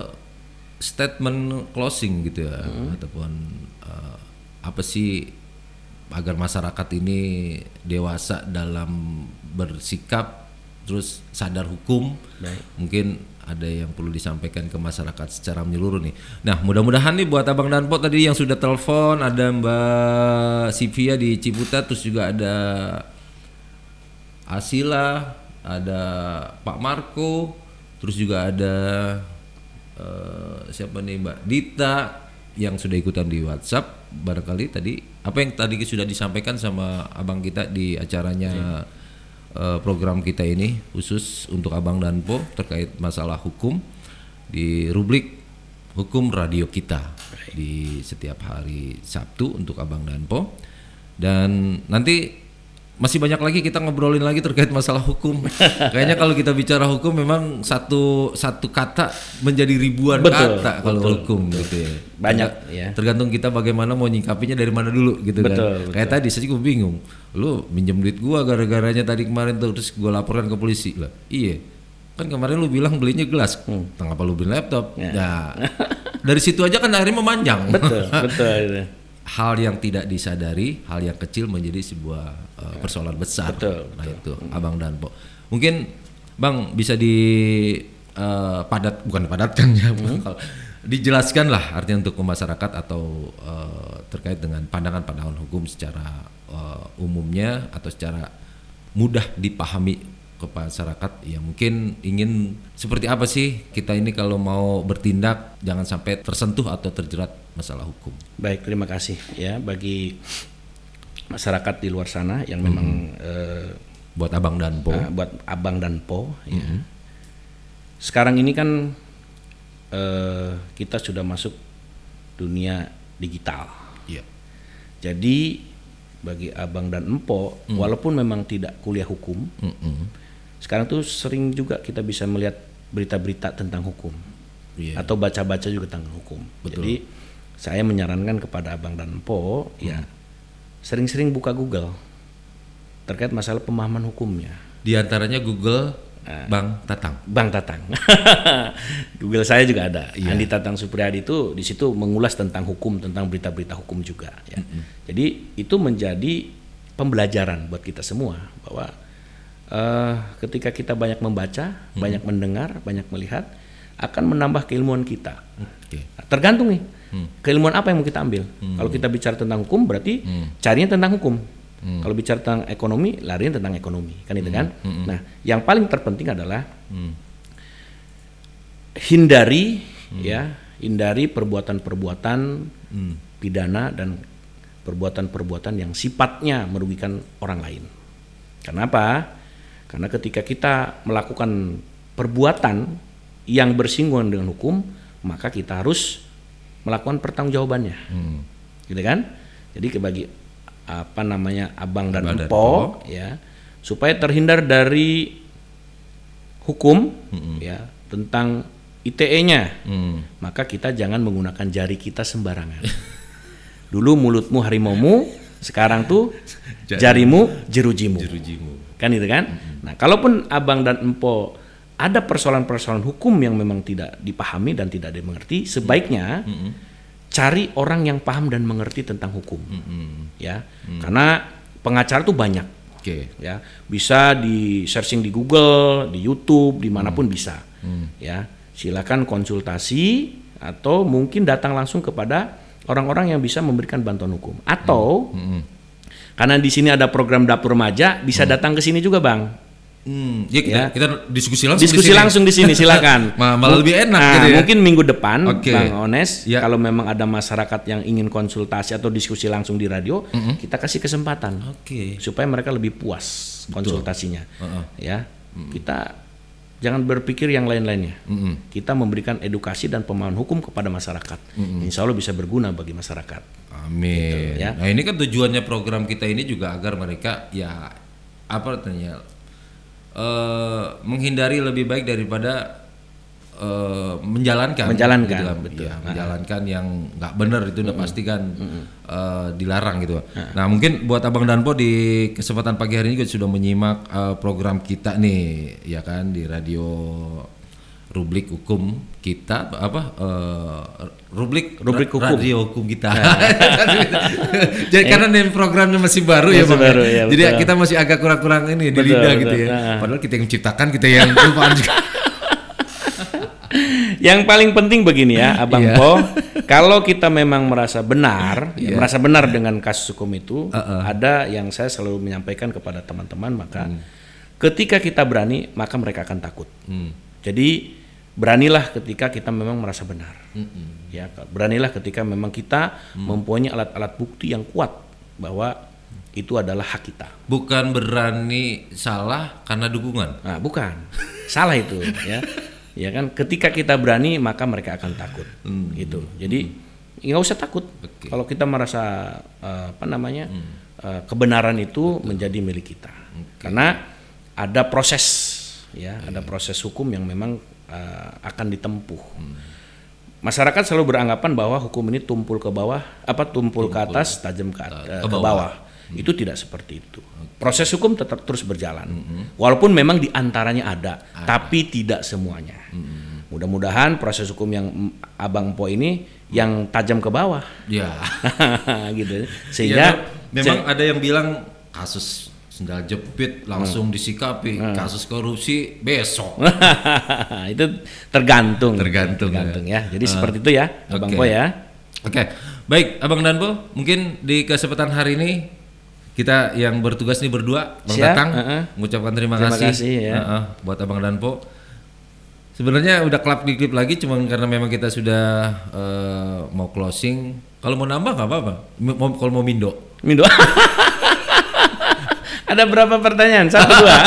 statement closing gitu ya ataupun eh, apa sih agar masyarakat ini dewasa dalam bersikap terus sadar hukum Baik. mungkin ada yang perlu disampaikan ke masyarakat secara menyeluruh nih. Nah, mudah-mudahan nih buat Abang Danpo tadi yang sudah telepon ada Mbak Sivia di Ciputat terus juga ada Asila, ada Pak Marco, terus juga ada eh, siapa nih Mbak Dita yang sudah ikutan di WhatsApp barangkali tadi apa yang tadi sudah disampaikan sama abang kita di acaranya eh, program kita ini khusus untuk abang Danpo terkait masalah hukum di rubrik hukum radio kita di setiap hari Sabtu untuk abang Danpo dan nanti masih banyak lagi kita ngobrolin lagi terkait masalah hukum. Kayaknya kalau kita bicara hukum memang satu satu kata menjadi ribuan Betul, kata kalau betul, hukum gitu ya. Banyak, ya. Tergantung kita bagaimana mau nyikapinya dari mana dulu gitu kan. Betul, Kayak tadi saya juga bingung. Lu minjem duit gua gara-garanya tadi kemarin tuh terus gua laporkan ke polisi lah. Iya. Kan kemarin lu bilang belinya gelas. Hmm. Kenapa lu beli laptop? Ya. Nah, dari situ aja kan akhirnya memanjang. Betul, betul. hal yang tidak disadari, hal yang kecil menjadi sebuah uh, persoalan besar. Betul, Nah itu, Abang Danpo. Mungkin Bang bisa di uh, padat bukan padatkan ya, Bang. Kalau dijelaskan lah artinya untuk masyarakat atau uh, terkait dengan pandangan-pandangan hukum secara uh, umumnya atau secara mudah dipahami ke masyarakat ya mungkin ingin seperti apa sih kita ini kalau mau bertindak jangan sampai tersentuh atau terjerat masalah hukum. Baik, terima kasih ya bagi masyarakat di luar sana yang memang eh, buat abang dan po eh, buat abang dan po. ya. Sekarang ini kan eh, kita sudah masuk dunia digital. Iya. Jadi bagi abang dan empo, walaupun memang tidak kuliah hukum, Mm-mm. sekarang tuh sering juga kita bisa melihat berita-berita tentang hukum Iya. atau baca-baca juga tentang hukum. Jadi saya menyarankan kepada abang dan empo, ya sering-sering buka Google terkait masalah pemahaman hukumnya. Di antaranya Google Bang Tatang. Bang Tatang. Google saya juga ada. Iya. Andi Tatang Supriyadi itu di situ mengulas tentang hukum, tentang berita-berita hukum juga. Ya. Jadi itu menjadi pembelajaran buat kita semua bahwa eh, ketika kita banyak membaca, banyak mendengar, banyak melihat, akan menambah keilmuan kita. Oke. Nah, tergantung nih keilmuan apa yang mau kita ambil. Kalau kita bicara tentang hukum berarti carinya tentang hukum. Kalau bicara tentang ekonomi, larinya tentang ekonomi, kan itu kan. Nah, yang paling terpenting adalah Hmm. hindari ya, hindari perbuatan-perbuatan Hmm. pidana dan perbuatan-perbuatan yang sifatnya merugikan orang lain. Kenapa? Karena ketika kita melakukan perbuatan yang bersinggungan dengan hukum, maka kita harus melakukan pertanggungjawabannya. Hmm. Gitu kan? Jadi bagi apa namanya abang dan Abang dan empo ya, supaya terhindar dari hukum ya tentang ITE-nya Hmm. maka kita jangan menggunakan jari kita sembarangan. Dulu mulutmu harimaumu, sekarang tuh Jari- jarimu jerujimu. Jerujimu. Kan itu kan? Nah, kalaupun abang dan empo ada persoalan-persoalan hukum yang memang tidak dipahami dan tidak dimengerti, sebaiknya cari orang yang paham dan mengerti tentang hukum. Hmm. Ya. Karena pengacara tuh banyak Oke. ya bisa di searching di Google, di YouTube, di mana pun bisa. Ya, silakan konsultasi atau mungkin datang langsung kepada orang-orang yang bisa memberikan bantuan hukum. Atau karena di sini ada program dapur remaja, bisa datang ke sini juga, bang. Hmm. Ya kita, Ya. kita diskusi langsung Diskusi di sini. langsung di sini, silakan. Ma- malah lebih enak Nah, gitu ya. Mungkin minggu depan, Oke. bang Ones, Ya. kalau memang ada masyarakat yang ingin konsultasi atau diskusi langsung di radio, kita kasih kesempatan Oke. supaya mereka lebih puas konsultasinya Heeh. ya kita jangan berpikir yang lain-lainnya Mm-mm. kita memberikan edukasi dan pemahaman hukum kepada masyarakat insya Allah bisa berguna bagi masyarakat Amin. Gitu, ya. Nah ini kan tujuannya program kita ini juga agar mereka ya apa artinya eh, menghindari lebih baik daripada eh, menjalankan, Menjalankan, gitu kan. betul. Iya, menjalankan yang nggak benar itu udah pasti kan eh, dilarang gitu. Nah mungkin buat abang Danpo di kesempatan pagi hari ini juga sudah menyimak eh, program kita nih ya kan di radio rubrik hukum kita apa eh, rubrik Rubrik hukum. radio hukum kita. Jadi karena nih programnya masih baru ya Masih Bang. ya. baru, ya, Jadi betul. kita masih agak kurang-kurang ini di Betul, lidah betul. gitu ya. Nah. Padahal kita yang menciptakan, kita yang lupaan juga. yang paling penting begini ya abang Iya. Po kalau kita memang merasa benar ya, merasa benar dengan kasus hukum itu ada yang saya selalu menyampaikan kepada teman-teman maka ketika kita berani maka mereka akan takut Hmm. Jadi beranilah ketika kita memang merasa benar. Ya, beranilah ketika memang kita mempunyai alat-alat bukti yang kuat bahwa itu adalah hak kita. Bukan berani salah karena dukungan. Nah, bukan. Salah itu, ya. Ya kan ketika kita berani maka mereka akan takut. Gitu. Jadi nggak usah takut. Kalau kita merasa eh, apa namanya? eh, kebenaran itu menjadi milik kita. Karena ada proses ya, ada proses hukum yang memang eh, akan ditempuh. Masyarakat selalu beranggapan bahwa hukum ini tumpul ke bawah, apa tumpul, ke atas, tajam ke, eh, ke ke bawah. bawah. Itu tidak seperti itu. Proses hukum tetap terus berjalan. Walaupun memang di antaranya ada, tapi tidak semuanya. Mudah-mudahan proses hukum yang mm, Abang Po ini yang tajam ke bawah, Ya. gitu. Ya, Sehingga memang ada yang bilang kasus sendal jepit langsung disikapi, kasus korupsi besok. itu tergantung. Tergantung, Tergantung ya. Jadi Ah. seperti itu ya, Abang Oke. Po ya. Oke, baik Abang Danpo, mungkin di kesempatan hari ini kita yang bertugas nih berdua, Bang Siap, Tatang, uh-uh. mengucapkan terima, Terima kasih, kasih, ya. uh-uh, buat Abang Danpo. Sebenarnya udah klap di klip lagi, cuman karena memang kita sudah eh, mau closing. Kalau mau nambah nggak apa-apa. Mau, kalau mau mindo. Mindo. Ada berapa pertanyaan? Satu dua.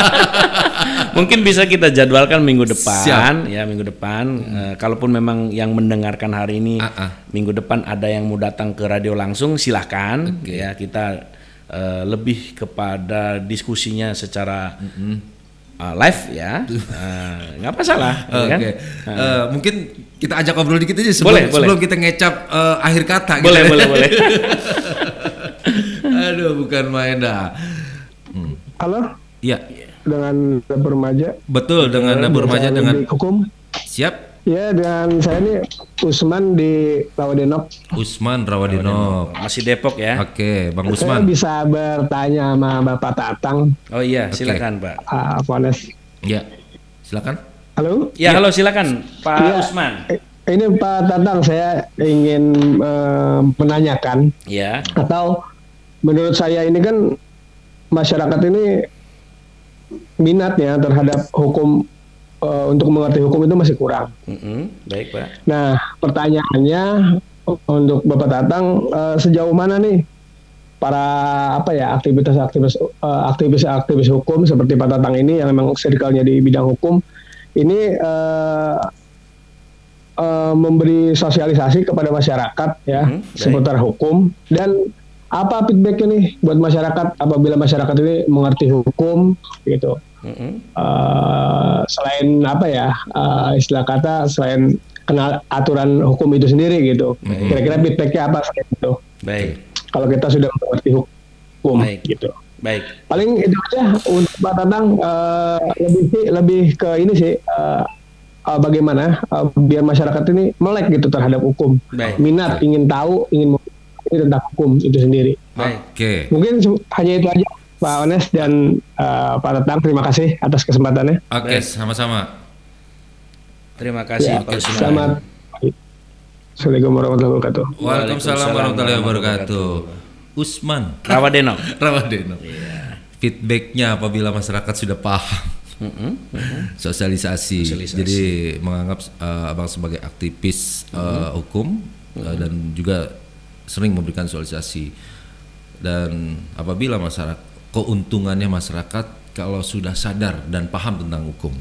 Mungkin bisa kita jadwalkan minggu depan, ya minggu depan. Eh, kalaupun memang yang mendengarkan hari ini Ah, ah. minggu depan ada yang mau datang ke radio langsung, silahkan. Ya kita eh, lebih kepada diskusinya secara eh, live ya, nggak masalah. ya Oke, kan? Eh, mungkin kita ajak ngobrol dikit aja sebelum, Boleh, boleh. sebelum kita ngecap eh, akhir kata. gitu. Boleh, boleh, boleh. Aduh, bukan main dah. Halo, Iya, dengan dapur remaja. Betul dengan dapur remaja dengan hukum. siap Ya dengan saya ini Usman di Rawadenok. Usman Rawadinov. Masih Depok ya? Oke, Bang Saya Usman. bisa bertanya sama Bapak Tatang, Oh iya, Oke. silakan Pak. uh, Fones. Ya. Silakan. Halo. Ya, halo silakan Pak Iya. Usman. Eh, Ini Pak Tatang, saya ingin eh, menanyakan Ya. atau menurut saya ini kan masyarakat ini minatnya terhadap hukum eh, untuk mengerti hukum itu masih kurang. Mm-mm, Baik Pak. Nah, pertanyaannya untuk Bapak Tatang eh, sejauh mana nih para apa ya aktivitas-aktivis eh, aktivis-aktivis hukum seperti Pak Tatang ini yang memang circle-nya di bidang hukum ini eh, eh, memberi sosialisasi kepada masyarakat ya Hmm, baik. seputar hukum dan apa feedbacknya nih buat masyarakat apabila masyarakat ini mengerti hukum gitu Mm-mm. eh, selain apa ya eh, istilah kata selain kenal aturan hukum itu sendiri gitu kira-kira feedbacknya apa selain itu Baik. kalau kita sudah mengerti hukum Baik. gitu Baik. paling itu aja untuk Pak Tatang eh, lebih sih lebih ke ini sih eh, eh, bagaimana eh, biar masyarakat ini melek gitu terhadap hukum Baik. minat ingin tahu ingin mengetahui tentang hukum itu sendiri Baik. Oke. mungkin se- hanya itu aja Pak Ones dan eh, Pak Tatang terima kasih atas kesempatannya Oke, Baik. sama-sama. Terima kasih Ya, Pak Usman. selamat Assalamualaikum warahmatullahi wabarakatuh. Waalaikumsalam warahmatullahi wabarakatuh. Usman Rawadeno. Rawadeno. Feedbacknya apabila masyarakat sudah paham sosialisasi. Sosialisasi. Jadi menganggap eh, abang sebagai aktivis eh, hukum eh, dan juga sering memberikan sosialisasi. Dan apabila masyarakat keuntungannya masyarakat kalau sudah sadar dan paham tentang hukum.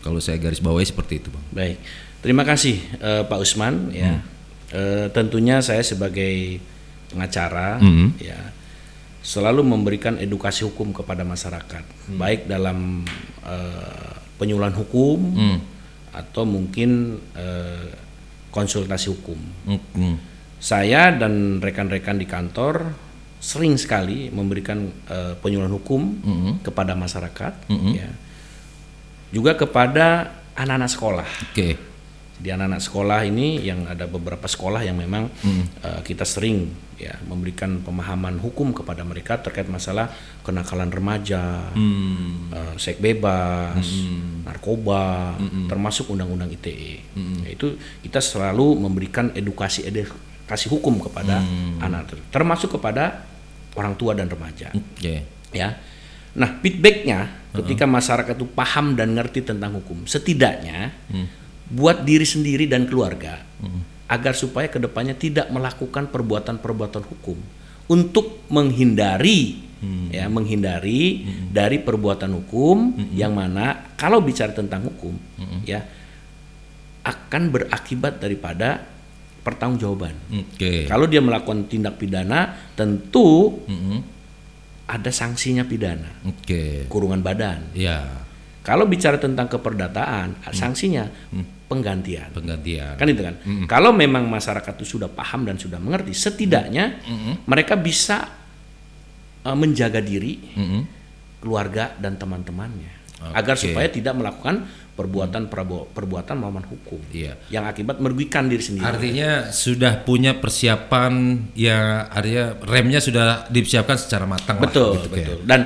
Kalau saya garis bawahi seperti itu, bang. Baik. Terima kasih eh, Pak Usman ya. Eh, tentunya saya sebagai pengacara Mhm. ya selalu memberikan edukasi hukum kepada masyarakat, baik dalam eh, penyuluhan hukum Hmm. atau mungkin eh, konsultasi hukum. Hmm, hmm. Saya dan rekan-rekan di kantor sering sekali memberikan eh, penyuluhan hukum Mhm. kepada masyarakat, Mhm. ya. juga kepada anak-anak sekolah. Oke. Di anak-anak sekolah ini yang ada beberapa sekolah yang memang eh, kita sering ya memberikan pemahaman hukum kepada mereka terkait masalah kenakalan remaja, Hmm. eh, seks bebas, narkoba, termasuk undang-undang ITE. Itu kita selalu memberikan edukasi edukasi hukum kepada anak ter- termasuk kepada orang tua dan remaja. Oke. ya. Nah, feedbacknya ketika masyarakat itu paham dan ngerti tentang hukum, setidaknya buat diri sendiri dan keluarga agar supaya ke depannya tidak melakukan perbuatan-perbuatan hukum untuk menghindari ya menghindari dari perbuatan hukum yang mana kalau bicara tentang hukum ya akan berakibat daripada pertanggungjawaban. Oke. Kalau dia melakukan tindak pidana, tentu Mhm. ada sanksinya pidana, Oke. kurungan badan. Ya, Kalau bicara tentang keperdataan, sanksinya penggantian. penggantian. Kan itu kan. Kalau memang masyarakat itu sudah paham dan sudah mengerti, setidaknya mereka bisa uh, menjaga diri, Mhm. keluarga dan teman-temannya, Oke. agar supaya tidak melakukan perbuatan perabo- perbuatan melawan hukum Iya. yang akibat merugikan diri sendiri. Artinya sudah punya persiapan ya artinya remnya sudah disiapkan secara matang lah, betul gitu, betul kayak. dan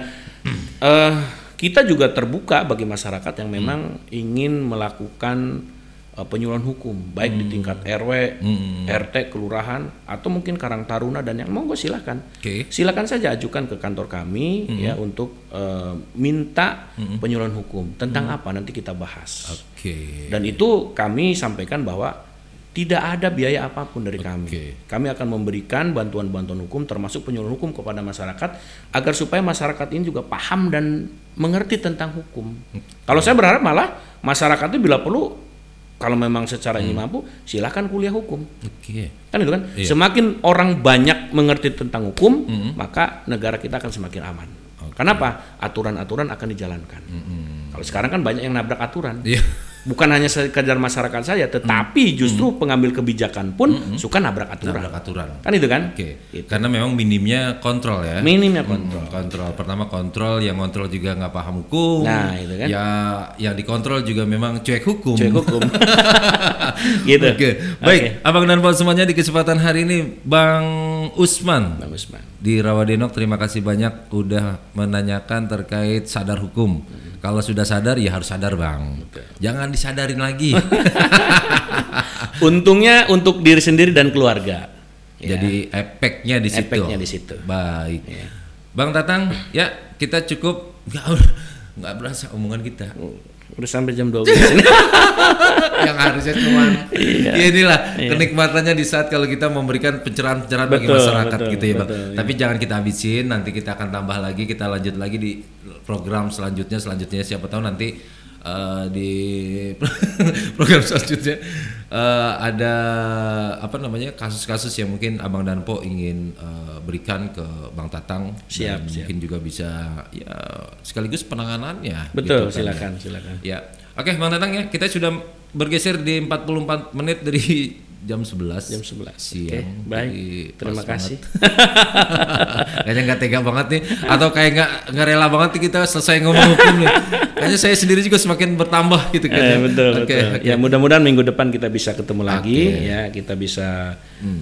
eh, kita juga terbuka bagi masyarakat yang memang ingin melakukan eh, penyuluhan hukum baik di tingkat RW, Hmm. RT, kelurahan atau mungkin Karang Taruna dan yang monggo silakan Oke. silakan saja ajukan ke kantor kami ya untuk eh, minta penyuluhan hukum tentang apa nanti kita bahas Oke. dan itu kami sampaikan bahwa tidak ada biaya apa pun dari kami. Oke. Kami akan memberikan bantuan-bantuan hukum termasuk penyuluhan hukum kepada masyarakat agar supaya masyarakat ini juga paham dan mengerti tentang hukum. Kalau saya berharap malah masyarakat itu bila perlu kalau memang secara ini mampu silahkan kuliah hukum. Oke. Kan itu kan? Iya. Semakin orang banyak mengerti tentang hukum, maka negara kita akan semakin aman. Kenapa? Aturan-aturan akan dijalankan. Kalau sekarang kan banyak yang nabrak aturan. Iya. Bukan hanya sekedar masyarakat saja, tetapi justru pengambil kebijakan pun suka nabrak aturan. Nabrak aturan. Kan itu kan? Oke. Gitu. Karena memang minimnya kontrol ya. Minimnya Hmm, kontrol. kontrol. Pertama kontrol, yang kontrol juga nggak paham hukum. Nah, itu kan. Ya, yang dikontrol juga memang cuek hukum. Cuek hukum. gitu. Oke, baik. Abang dan Pak semuanya di kesempatan hari ini, Bang Usman Bang. di Rawadenok. Terima kasih banyak udah menanyakan terkait sadar hukum. Kalau sudah sadar ya harus sadar, Bang. Jangan disadarin lagi. Untungnya untuk diri sendiri dan keluarga. Ya. Jadi efeknya di situ. Efeknya di situ. Baik. Ya. Bang Tatang, ya kita cukup nggak nggak berasa omongan kita. Udah sampai jam 12 ini. yang harusnya cuma Iya. ya inilah kenikmatannya di saat kalau kita memberikan pencerahan-pencerahan bagi masyarakat betul, gitu ya bang. betul, iya. Tapi jangan kita habisin, nanti kita akan tambah lagi, kita lanjut lagi di program selanjutnya, selanjutnya siapa tahu nanti eh, di program selanjutnya eh, ada apa namanya kasus-kasus yang mungkin abang dan Po ingin eh, berikan ke bang Tatang. Siap, Dan siap. Mungkin juga bisa ya sekaligus penanganannya. Betul, gitu kan ya. silakan, silakan. Ya, oke Bang Tatang ya, kita sudah bergeser di 44 menit dari jam 11 Jam 11. siang. Oke, baik. Terima kasih. Kayaknya nggak tega banget nih, atau kayak nggak nggak rela banget nih kita selesai ngomong hukum nih. Kayaknya saya sendiri juga semakin bertambah gitu kan. Eh, ya. betul, Oke, betul. oke. Ya mudah-mudahan minggu depan kita bisa ketemu lagi Oke. Hmm. ya, kita bisa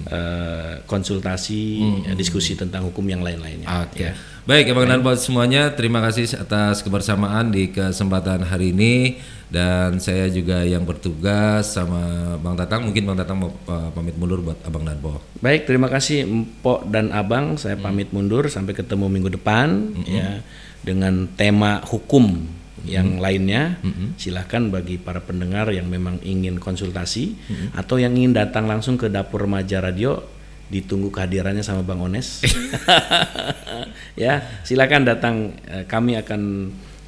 eh, konsultasi, ya, diskusi tentang hukum yang lain-lainnya. Oke. Ya. Baik, Abang dan buat semuanya, terima kasih atas kebersamaan di kesempatan hari ini dan saya juga yang bertugas sama Bang Tatang. Mungkin Bang Tatang mau uh, pamit mundur buat Abang dan Po. Baik, terima kasih Empok dan Abang. Saya Hmm. pamit mundur sampai ketemu minggu depan ya dengan tema hukum yang Hmm. lainnya. Silahkan bagi para pendengar yang memang ingin konsultasi Hmm. atau yang ingin datang langsung ke dapur remaja radio ditunggu kehadirannya sama Bang Ones. ya, silakan datang. Eh, Kami akan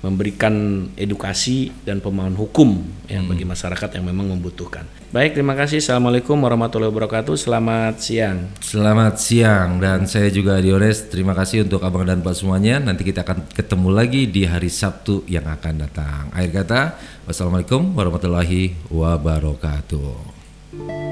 memberikan edukasi dan pemahaman hukum ya bagi masyarakat yang memang membutuhkan. Baik, terima kasih. Assalamualaikum warahmatullahi wabarakatuh. Selamat siang. Selamat siang dan saya juga Diores. Terima kasih untuk Abang dan Pak semuanya. Nanti kita akan ketemu lagi di hari Sabtu yang akan datang. Akhir kata, wassalamualaikum warahmatullahi wabarakatuh.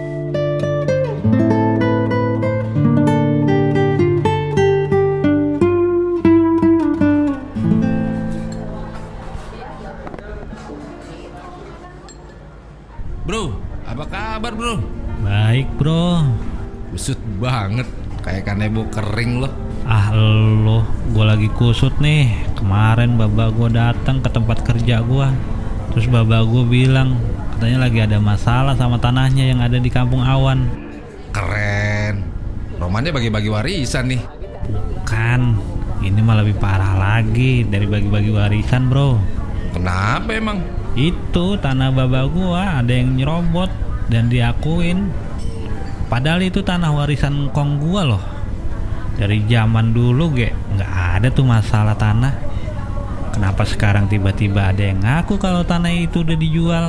Bro? Baik bro. Busut banget, kayak kanebo kering loh. Ah lo, gue lagi kusut nih. Kemarin babak gue datang ke tempat kerja gue. Terus babak gue bilang katanya lagi ada masalah sama tanahnya yang ada di kampung awan. Keren. Romannya bagi-bagi warisan nih. Bukan, ini mah lebih parah lagi dari bagi-bagi warisan bro. Kenapa emang? Itu tanah baba gua ada yang nyerobot dan diakuin. Padahal itu tanah warisan kong gua loh. Dari zaman dulu ge nggak ada tuh masalah tanah. Kenapa sekarang tiba-tiba ada yang ngaku kalau tanah itu udah dijual?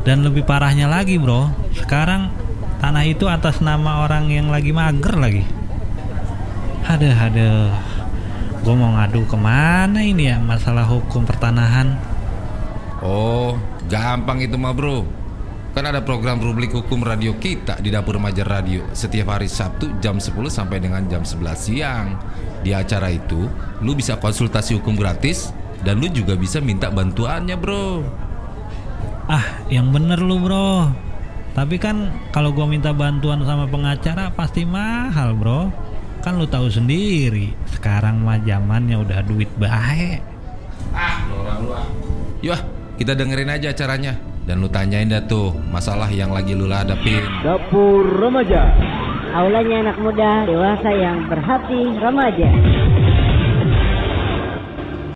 Dan lebih parahnya lagi bro, sekarang tanah itu atas nama orang yang lagi mager lagi. Aduh, aduh. Gue mau ngadu ke mana ini ya masalah hukum pertanahan? Oh, gampang itu mah bro. Kan ada program publik hukum radio kita di Dapur Remaja Radio setiap hari Sabtu jam 10 sampai dengan jam 11 siang. Di acara itu, lu bisa konsultasi hukum gratis dan lu juga bisa minta bantuannya bro. Ah, yang bener lu bro. Tapi kan kalau gua minta bantuan sama pengacara pasti mahal bro. Kan lu tahu sendiri, sekarang mah zamannya udah duit baik. Yah, kita dengerin aja acaranya dan lu tanyain dah tuh masalah yang lagi lu hadapin. Dapur Remaja Aulanya anak muda dewasa yang berhati remaja.